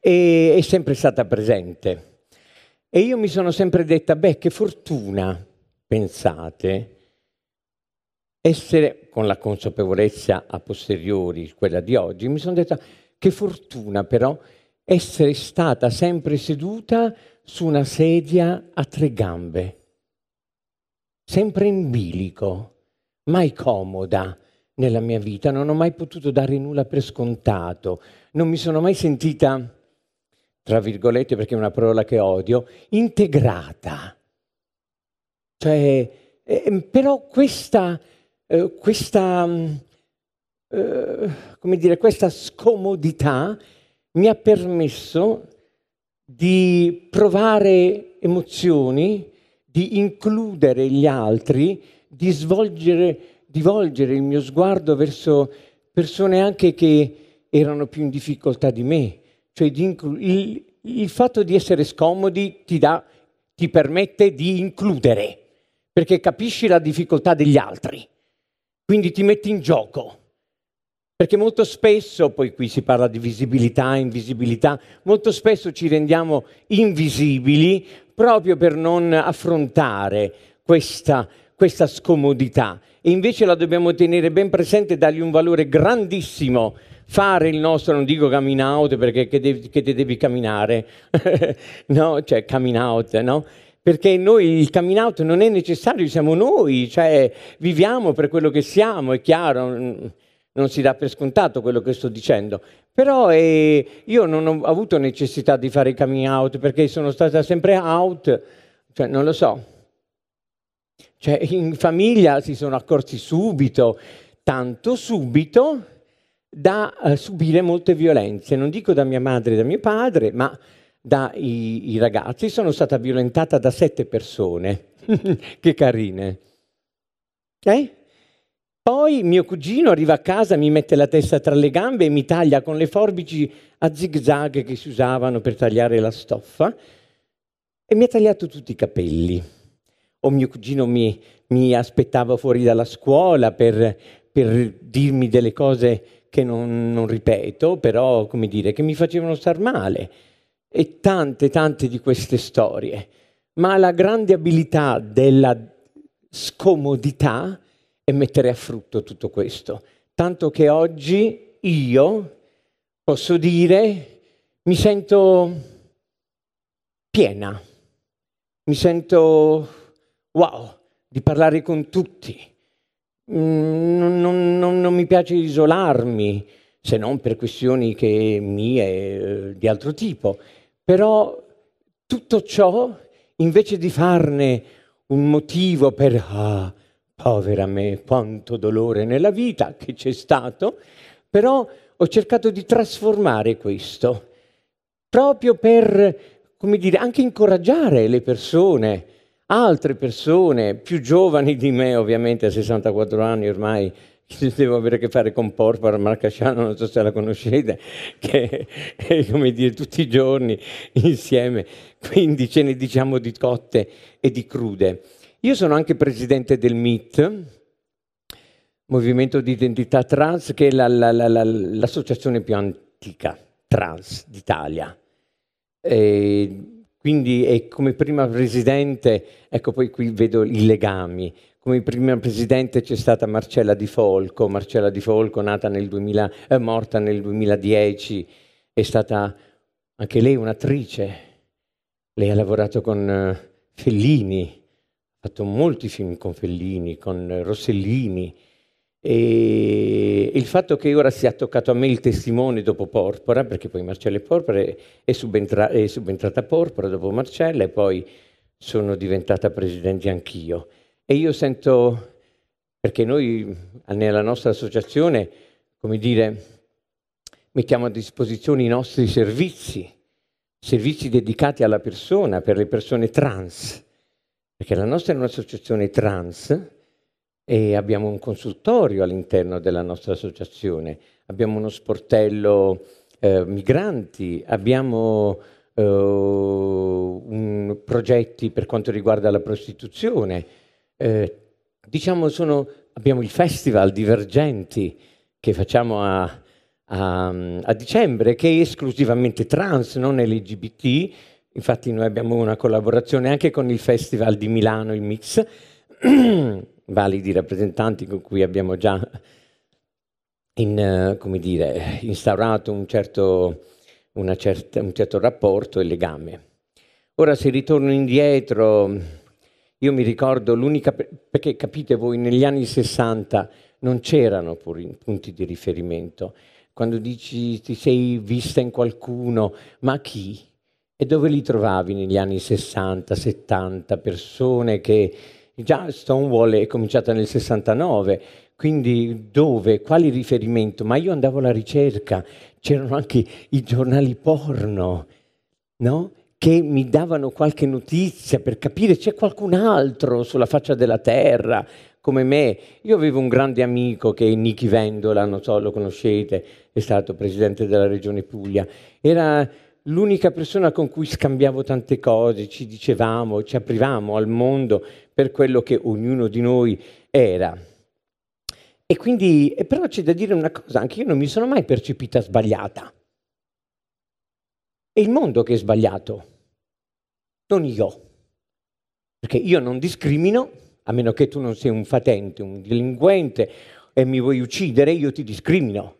è, è sempre stata presente. E io mi sono sempre detta, beh, che fortuna, pensate, essere con la consapevolezza a posteriori, quella di oggi, mi sono detta che fortuna però essere stata sempre seduta su una sedia a tre gambe, sempre in bilico, mai comoda nella mia vita, non ho mai potuto dare nulla per scontato, non mi sono mai sentita, tra virgolette perché è una parola che odio, integrata. Cioè, eh, però questa eh, questa, mm, eh, come dire, questa scomodità mi ha permesso di provare emozioni, di includere gli altri, di svolgere, di volgere il mio sguardo verso persone anche che erano più in difficoltà di me. Cioè il, il, fatto di essere scomodi ti, dà, ti permette di includere perché capisci la difficoltà degli altri, quindi ti metti in gioco. Perché molto spesso, poi qui si parla di visibilità, invisibilità, molto spesso ci rendiamo invisibili proprio per non affrontare questa, questa scomodità. E invece la dobbiamo tenere ben presente e dargli un valore grandissimo fare il nostro, non dico coming out perché che, devi, che te devi camminare, no, cioè coming out, no? Perché noi il coming out non è necessario, siamo noi, cioè viviamo per quello che siamo, è chiaro, non si dà per scontato quello che sto dicendo. Però eh, io non ho avuto necessità di fare il coming out perché sono stata sempre out, cioè non lo so. Cioè in famiglia si sono accorti subito, tanto subito da uh, subire molte violenze, non dico da mia madre e da mio padre, ma dai ragazzi. Sono stata violentata da sette persone, che carine. Okay? Poi mio cugino arriva a casa, mi mette la testa tra le gambe e mi taglia con le forbici a zigzag che si usavano per tagliare la stoffa e mi ha tagliato tutti i capelli. O mio cugino mi, mi aspettava fuori dalla scuola per, per dirmi delle cose che non, non ripeto, però, come dire, che mi facevano star male. E tante, tante di queste storie. Ma la grande abilità della scomodità è mettere a frutto tutto questo. Tanto che oggi io posso dire mi sento piena, mi sento wow di parlare con tutti, non, non, non, non mi piace isolarmi, se non per questioni che mie eh, di altro tipo. Però tutto ciò, invece di farne un motivo per, ah, povera me, quanto dolore nella vita che c'è stato, però ho cercato di trasformare questo, proprio per, come dire, anche incoraggiare le persone altre persone più giovani di me, ovviamente a 64 anni ormai, devo avere a che fare con Porpora Marcasciano, non so se la conoscete, che è come dire tutti i giorni insieme, quindi ce ne diciamo di cotte e di crude. Io sono anche presidente del MIT, Movimento di Identità Trans, che è la, la, la, l'associazione più antica trans d'Italia. E quindi come prima presidente, ecco poi qui vedo i legami, come prima presidente c'è stata Marcella Di Folco, Marcella Di Folco nata nel 2000, eh, morta nel 2010, è stata anche lei un'attrice, lei ha lavorato con uh, Fellini, ha fatto molti film con Fellini, con Rossellini, e il fatto che ora sia toccato a me il testimone dopo Porpora, perché poi Marcella e Porpora è, subentra- è subentrata Porpora dopo Marcella e poi sono diventata presidente anch'io. E io sento, perché noi nella nostra associazione, come dire, mettiamo a disposizione i nostri servizi, servizi dedicati alla persona, per le persone trans, perché la nostra è un'associazione trans, e abbiamo un consultorio all'interno della nostra associazione, abbiamo uno sportello eh, migranti, abbiamo eh, un, progetti per quanto riguarda la prostituzione, eh, diciamo sono, abbiamo il festival Divergenti che facciamo a, a, a dicembre, che è esclusivamente trans, non LGBT, infatti noi abbiamo una collaborazione anche con il festival di Milano, il Mix, validi rappresentanti con cui abbiamo già in, dire, instaurato un certo, certa, un certo rapporto e legame. Ora se ritorno indietro, io mi ricordo l'unica, perché capite voi, negli anni 60 non c'erano punti di riferimento. Quando dici ti sei vista in qualcuno, ma chi? E dove li trovavi negli anni 60, 70? Persone che Già Stonewall è cominciata nel 69, quindi dove, quali riferimento? Ma io andavo alla ricerca, c'erano anche i giornali porno, no? Che mi davano qualche notizia per capire c'è qualcun altro sulla faccia della terra come me. Io avevo un grande amico che è Nichi Vendola, non so, lo conoscete, è stato presidente della regione Puglia. Era l'unica persona con cui scambiavo tante cose, ci dicevamo, ci aprivamo al mondo per quello che ognuno di noi era. E quindi, però c'è da dire una cosa, anche io non mi sono mai percepita sbagliata. È il mondo che è sbagliato, non io. Perché io non discrimino, a meno che tu non sei un fatente, un delinquente e mi vuoi uccidere, io ti discrimino.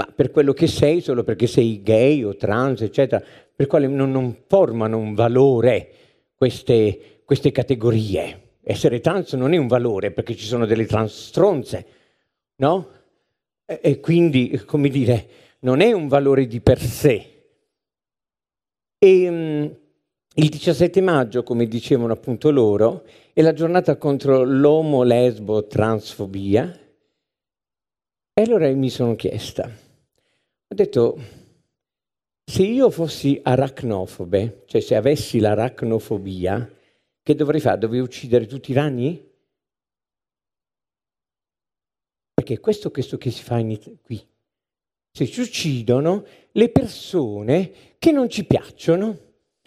Ma per quello che sei, solo perché sei gay o trans, eccetera, per quale non, non formano un valore queste, queste categorie. Essere trans non è un valore perché ci sono delle trans stronze no? E, e quindi, come dire, non è un valore di per sé. E, um, il 17 maggio, come dicevano appunto loro, è la giornata contro l'omo-lesbo-transfobia. E allora mi sono chiesta, ho detto, se io fossi aracnofobe, cioè se avessi l'aracnofobia, che dovrei fare? Dovrei uccidere tutti i ragni? Perché questo, questo che si fa in, qui. Se ci uccidono le persone che non ci piacciono,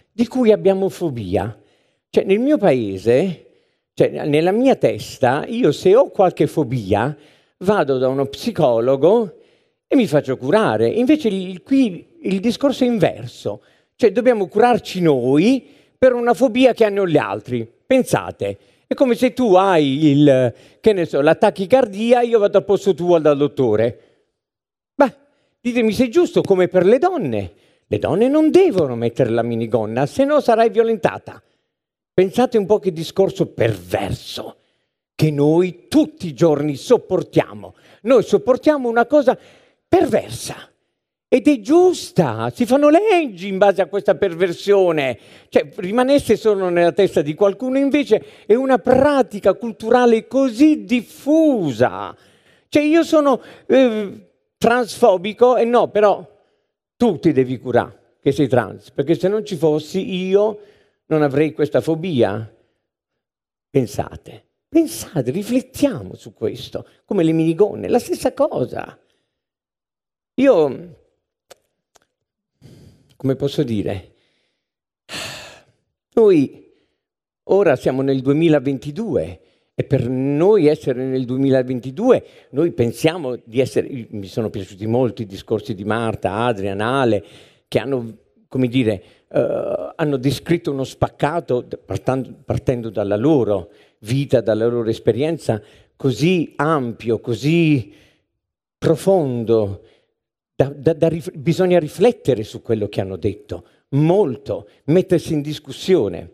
di cui abbiamo fobia. Cioè nel mio paese, cioè nella mia testa, io se ho qualche fobia, vado da uno psicologo e mi faccio curare. Invece il, qui il discorso è inverso. Cioè dobbiamo curarci noi per una fobia che hanno gli altri. Pensate, è come se tu hai il, che ne so, la tachicardia, io vado al posto tuo dal dottore. Beh, ditemi se è giusto come per le donne. Le donne non devono mettere la minigonna, se no sarai violentata. Pensate un po' che discorso perverso che noi tutti i giorni sopportiamo. Noi sopportiamo una cosa perversa. Ed è giusta, si fanno leggi in base a questa perversione. Cioè, rimanesse solo nella testa di qualcuno, invece è una pratica culturale così diffusa. Cioè, io sono eh, transfobico e no, però tu ti devi curare che sei trans, perché se non ci fossi io non avrei questa fobia. Pensate, pensate, riflettiamo su questo, come le minigonne, la stessa cosa. Io come posso dire, noi ora siamo nel 2022 e per noi essere nel 2022, noi pensiamo di essere, mi sono piaciuti molto i discorsi di Marta, Adrian, Ale, che hanno, come dire, uh, hanno descritto uno spaccato partendo, partendo dalla loro vita, dalla loro esperienza, così ampio, così profondo, da, da, da bisogna riflettere su quello che hanno detto, molto, mettersi in discussione.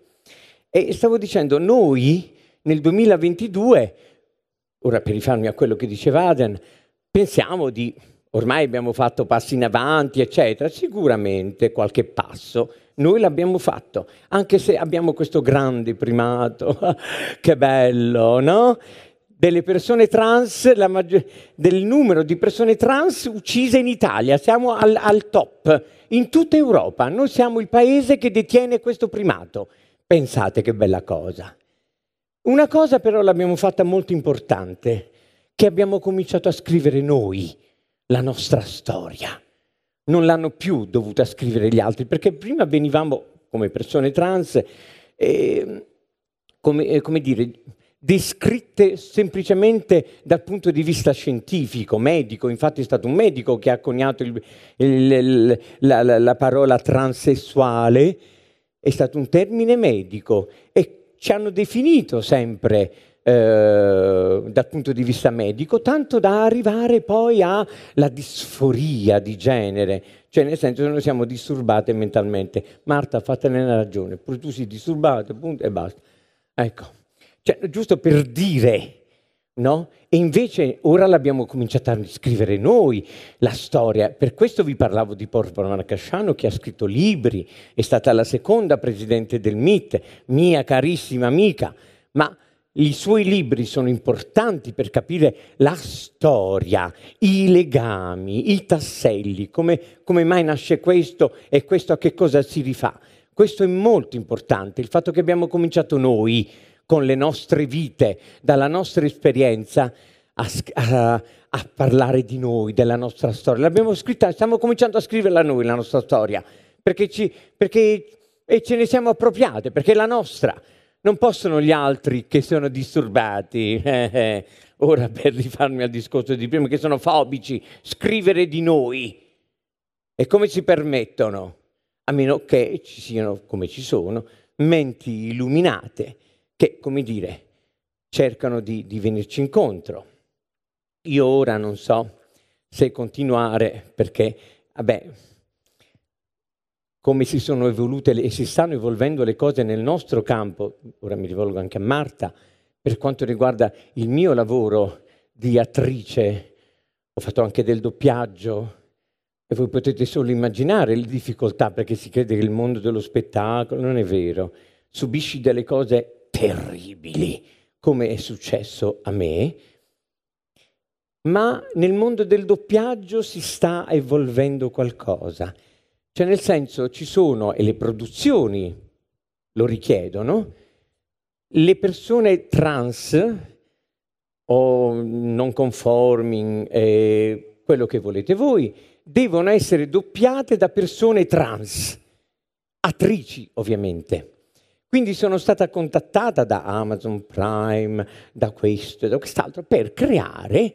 E stavo dicendo, noi nel 2022, ora per rifarmi a quello che diceva Aden, pensiamo di, ormai abbiamo fatto passi in avanti, eccetera, sicuramente qualche passo noi l'abbiamo fatto, anche se abbiamo questo grande primato, che bello, no? Delle persone trans, maggior, del numero di persone trans uccise in Italia. Siamo al, al, top in tutta Europa. Noi siamo il paese che detiene questo primato. Pensate che bella cosa. Una cosa però l'abbiamo fatta molto importante, che abbiamo cominciato a scrivere noi la nostra storia. Non l'hanno più dovuta scrivere gli altri, perché prima venivamo come persone trans, eh, come, come dire, descritte semplicemente dal punto di vista scientifico, medico, infatti è stato un medico che ha coniato il, il, la, la, la, parola transessuale, è stato un termine medico e ci hanno definito sempre eh, dal punto di vista medico, tanto da arrivare poi alla disforia di genere, cioè nel senso che noi siamo disturbate mentalmente. Marta, fatene una ragione, pure tu sei disturbata, punto, e basta. Ecco. Cioè, giusto per dire, no? E invece ora l'abbiamo cominciata a scrivere noi la storia. Per questo vi parlavo di Porpora Marcasciano che ha scritto libri, è stata la seconda presidente del MIT, mia carissima amica, ma i suoi libri sono importanti per capire la storia, i legami, i tasselli, come, come mai nasce questo e questo a che cosa si rifà. Questo è molto importante, il fatto che abbiamo cominciato noi con le nostre vite, dalla nostra esperienza, a, a, a, parlare di noi, della nostra storia. L'abbiamo scritta, stiamo cominciando a scriverla noi, la nostra storia, perché, ci, perché e ce ne siamo appropriate, perché è la nostra. Non possono gli altri che sono disturbati, eh, eh, ora per rifarmi al discorso di prima, che sono fobici, scrivere di noi. E come ci permettono? A meno che ci siano, come ci sono, menti illuminate che, come dire, cercano di, di venirci incontro. Io ora non so se continuare perché, vabbè, come si sono evolute e si stanno evolvendo le cose nel nostro campo, ora mi rivolgo anche a Marta, per quanto riguarda il mio lavoro di attrice, ho fatto anche del doppiaggio e voi potete solo immaginare le difficoltà perché si crede che il mondo dello spettacolo non è vero, subisci delle cose terribili, come è successo a me, ma nel mondo del doppiaggio si sta evolvendo qualcosa. Cioè nel senso ci sono, e le produzioni lo richiedono, le persone trans o non conforming, eh, quello che volete voi, devono essere doppiate da persone trans, attrici ovviamente. Quindi sono stata contattata da Amazon Prime, da questo e da quest'altro, per creare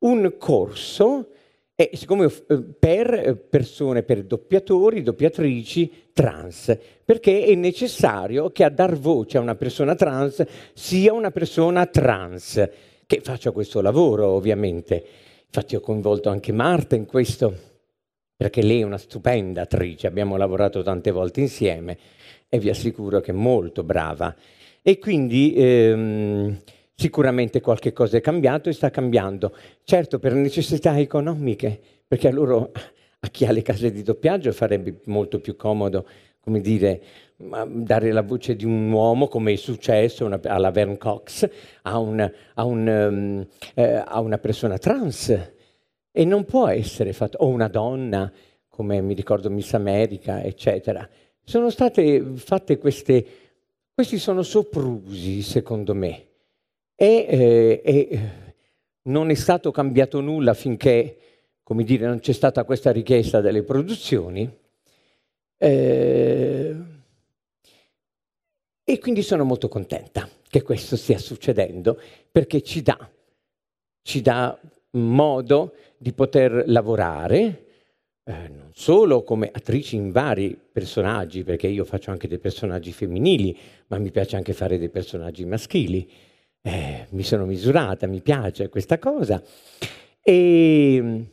un corso e siccome eh, per persone, per doppiatori, doppiatrici trans, perché è necessario che a dar voce a una persona trans sia una persona trans, che faccia questo lavoro ovviamente. Infatti ho coinvolto anche Marta in questo, perché lei è una stupenda attrice, abbiamo lavorato tante volte insieme e vi assicuro che è molto brava. E quindi ehm, sicuramente qualche cosa è cambiato e sta cambiando. Certo per necessità economiche, perché a loro, a chi ha le case di doppiaggio, farebbe molto più comodo, come dire, dare la voce di un uomo, come è successo una, alla Vern Cox, a, un, a, un, um, eh, a una persona trans. E non può essere fatto, o una donna, come mi ricordo Miss America, eccetera. Sono state fatte queste, questi sono soprusi, secondo me, e, eh, e non è stato cambiato nulla finché, come dire, non c'è stata questa richiesta delle produzioni. Eh, e quindi sono molto contenta che questo stia succedendo perché ci dà, ci dà modo di poter lavorare, eh, non solo come attrici in vari personaggi, perché io faccio anche dei personaggi femminili, ma mi piace anche fare dei personaggi maschili. Eh, mi sono misurata, mi piace questa cosa. E,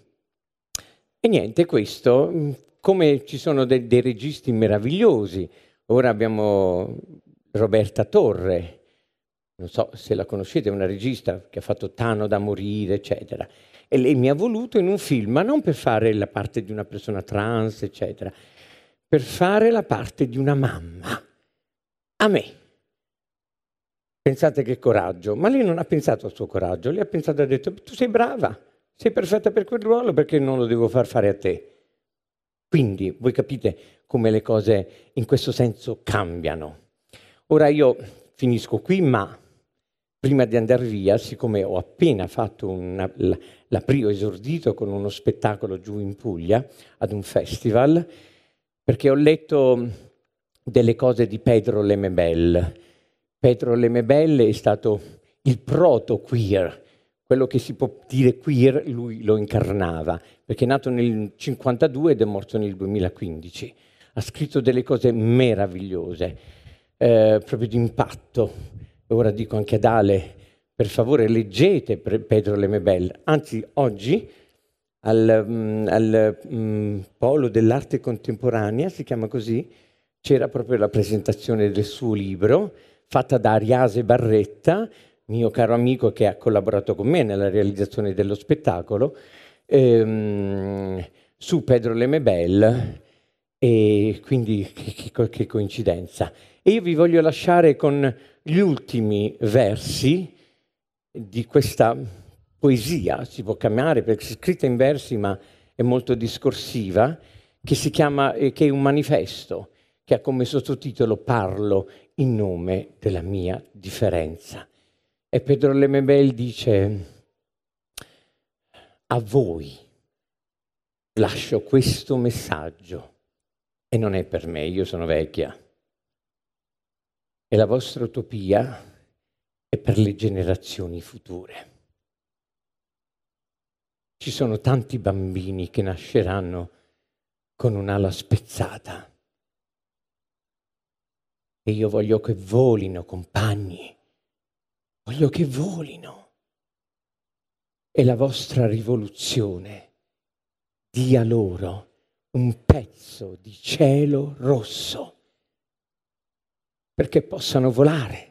e niente, questo, come ci sono de- dei registi meravigliosi. Ora abbiamo Roberta Torre, non so se la conoscete, è una regista che ha fatto Tano da morire, eccetera. E lei mi ha voluto in un film, ma non per fare la parte di una persona trans, eccetera, per fare la parte di una mamma. A me. Pensate che coraggio. Ma lei non ha pensato al suo coraggio, lei ha pensato e ha detto, tu sei brava, sei perfetta per quel ruolo, perché non lo devo far fare a te? Quindi voi capite come le cose in questo senso cambiano. Ora io finisco qui, ma prima di andare via, siccome ho appena fatto una, l'aprio esordito con uno spettacolo giù in Puglia, ad un festival, perché ho letto delle cose di Pedro Lemebel. Pedro Lemebel è stato il proto-queer, quello che si può dire queer, lui lo incarnava, perché è nato nel 1952 ed è morto nel 2015. Ha scritto delle cose meravigliose, eh, proprio di impatto ora dico anche ad Ale, per favore leggete Pedro Lemebel, anzi oggi al, um, al um, Polo dell'arte contemporanea, si chiama così, c'era proprio la presentazione del suo libro, fatta da Ariase Barretta, mio caro amico che ha collaborato con me nella realizzazione dello spettacolo, ehm, su Pedro Lemebel, e quindi che, che, coincidenza. E io vi voglio lasciare con gli ultimi versi di questa poesia, si può chiamare, perché è scritta in versi ma è molto discorsiva, che si chiama, eh, che è un manifesto, che ha come sottotitolo Parlo in nome della mia differenza. E Pedro Lemebel dice, a voi lascio questo messaggio. E non è per me, io sono vecchia. E la vostra utopia è per le generazioni future. Ci sono tanti bambini che nasceranno con un'ala spezzata. E io voglio che volino, compagni. Voglio che volino. E la vostra rivoluzione dia loro un pezzo di cielo rosso perché possano volare.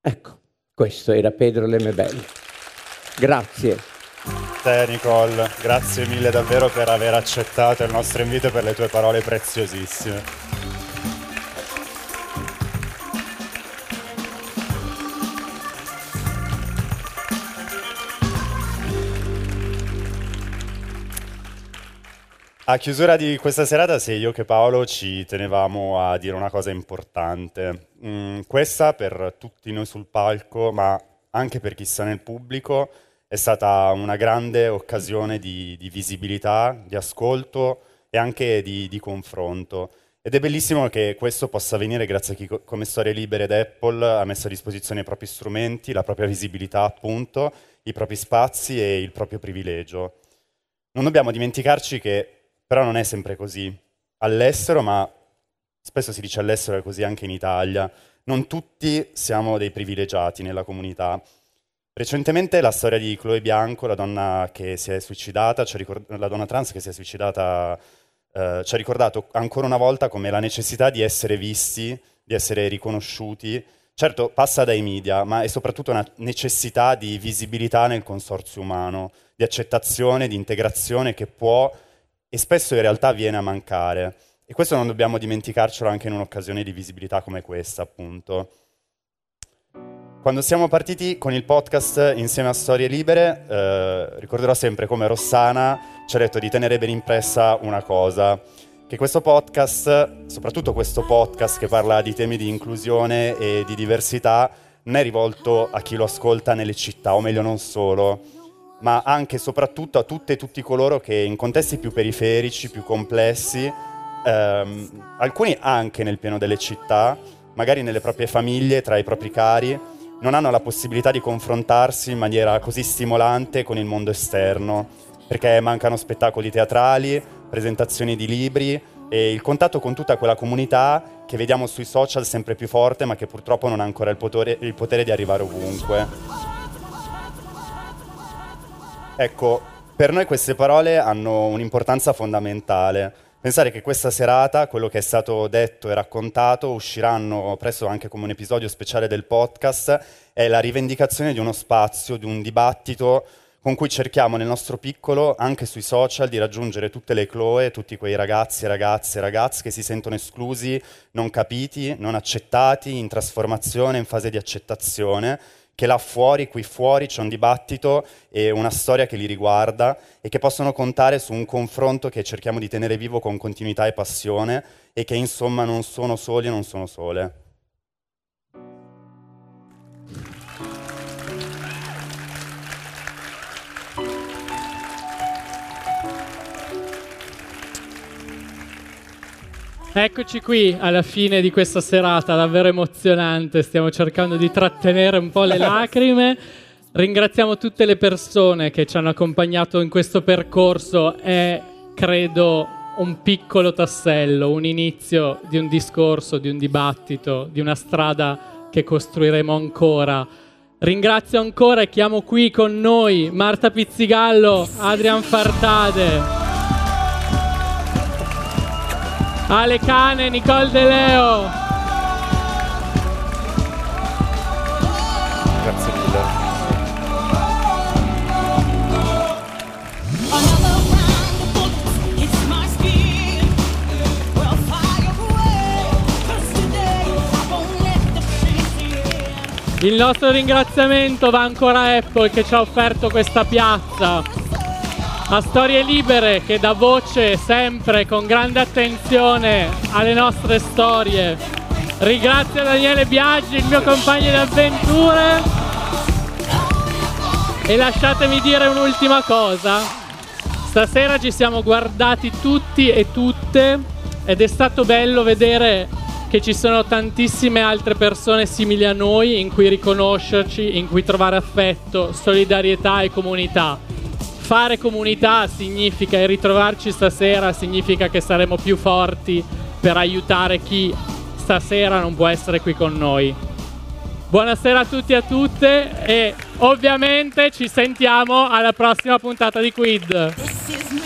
Ecco, questo era Pedro Lemebel. Grazie. Te Nicole, grazie mille davvero per aver accettato il nostro invito e per le tue parole preziosissime. A chiusura di questa serata, sia io che Paolo ci tenevamo a dire una cosa importante. Mm, questa per tutti noi sul palco, ma anche per chi sta nel pubblico, è stata una grande occasione di, di visibilità, di ascolto e anche di, di, confronto. Ed è bellissimo che questo possa avvenire grazie a chi come Storie Libere ed Apple ha messo a disposizione i propri strumenti, la propria visibilità appunto, i propri spazi e il proprio privilegio. Non dobbiamo dimenticarci che però non è sempre così. All'estero, ma spesso si dice all'estero è così anche in Italia, non tutti siamo dei privilegiati nella comunità. Recentemente la storia di Chloe Bianco, la donna che si è suicidata, la donna trans che si è suicidata, eh, ci ha ricordato ancora una volta come la necessità di essere visti, di essere riconosciuti, certo passa dai media, ma è soprattutto una necessità di visibilità nel consorzio umano, di accettazione, di integrazione che può e spesso in realtà viene a mancare. E questo non dobbiamo dimenticarcelo anche in un'occasione di visibilità come questa, appunto. Quando siamo partiti con il podcast insieme a Storie Libere, eh, ricorderò sempre come Rossana ci ha detto di tenere ben impressa una cosa, che questo podcast, soprattutto questo podcast che parla di temi di inclusione e di diversità, non è rivolto a chi lo ascolta nelle città, o meglio non solo, ma anche e soprattutto a tutte e tutti coloro che in contesti più periferici, più complessi, ehm, alcuni anche nel pieno delle città, magari nelle proprie famiglie, tra i propri cari, non hanno la possibilità di confrontarsi in maniera così stimolante con il mondo esterno, perché mancano spettacoli teatrali, presentazioni di libri e il contatto con tutta quella comunità che vediamo sui social sempre più forte, ma che purtroppo non ha ancora il potere, il potere di arrivare ovunque. Ecco, per noi queste parole hanno un'importanza fondamentale. Pensare che questa serata, quello che è stato detto e raccontato, usciranno presto anche come un episodio speciale del podcast, è la rivendicazione di uno spazio, di un dibattito con cui cerchiamo nel nostro piccolo, anche sui social, di raggiungere tutte le Chloe, tutti quei ragazzi, ragazze, ragazzi che si sentono esclusi, non capiti, non accettati, in trasformazione, in fase di accettazione che là fuori, qui fuori c'è un dibattito e una storia che li riguarda e che possono contare su un confronto che cerchiamo di tenere vivo con continuità e passione e che insomma non sono soli e non sono sole. Eccoci qui alla fine di questa serata davvero emozionante, stiamo cercando di trattenere un po' le lacrime. Ringraziamo tutte le persone che ci hanno accompagnato in questo percorso, è credo un piccolo tassello, un inizio di un discorso, di un dibattito, di una strada che costruiremo ancora. Ringrazio ancora e chiamo qui con noi Marta Pizzigallo, Adrian Fartade. Ale Cane, Nicole De Leo. Grazie mille. Il nostro ringraziamento va ancora a Apple che ci ha offerto questa piazza a Storie Libere che dà voce sempre con grande attenzione alle nostre storie. Ringrazio Daniele Biaggi, il mio compagno di avventure. E lasciatemi dire un'ultima cosa. Stasera ci siamo guardati tutti e tutte ed è stato bello vedere che ci sono tantissime altre persone simili a noi in cui riconoscerci, in cui trovare affetto, solidarietà e comunità. Fare comunità significa e ritrovarci stasera significa che saremo più forti per aiutare chi stasera non può essere qui con noi. Buonasera a tutti e a tutte e ovviamente ci sentiamo alla prossima puntata di Quid.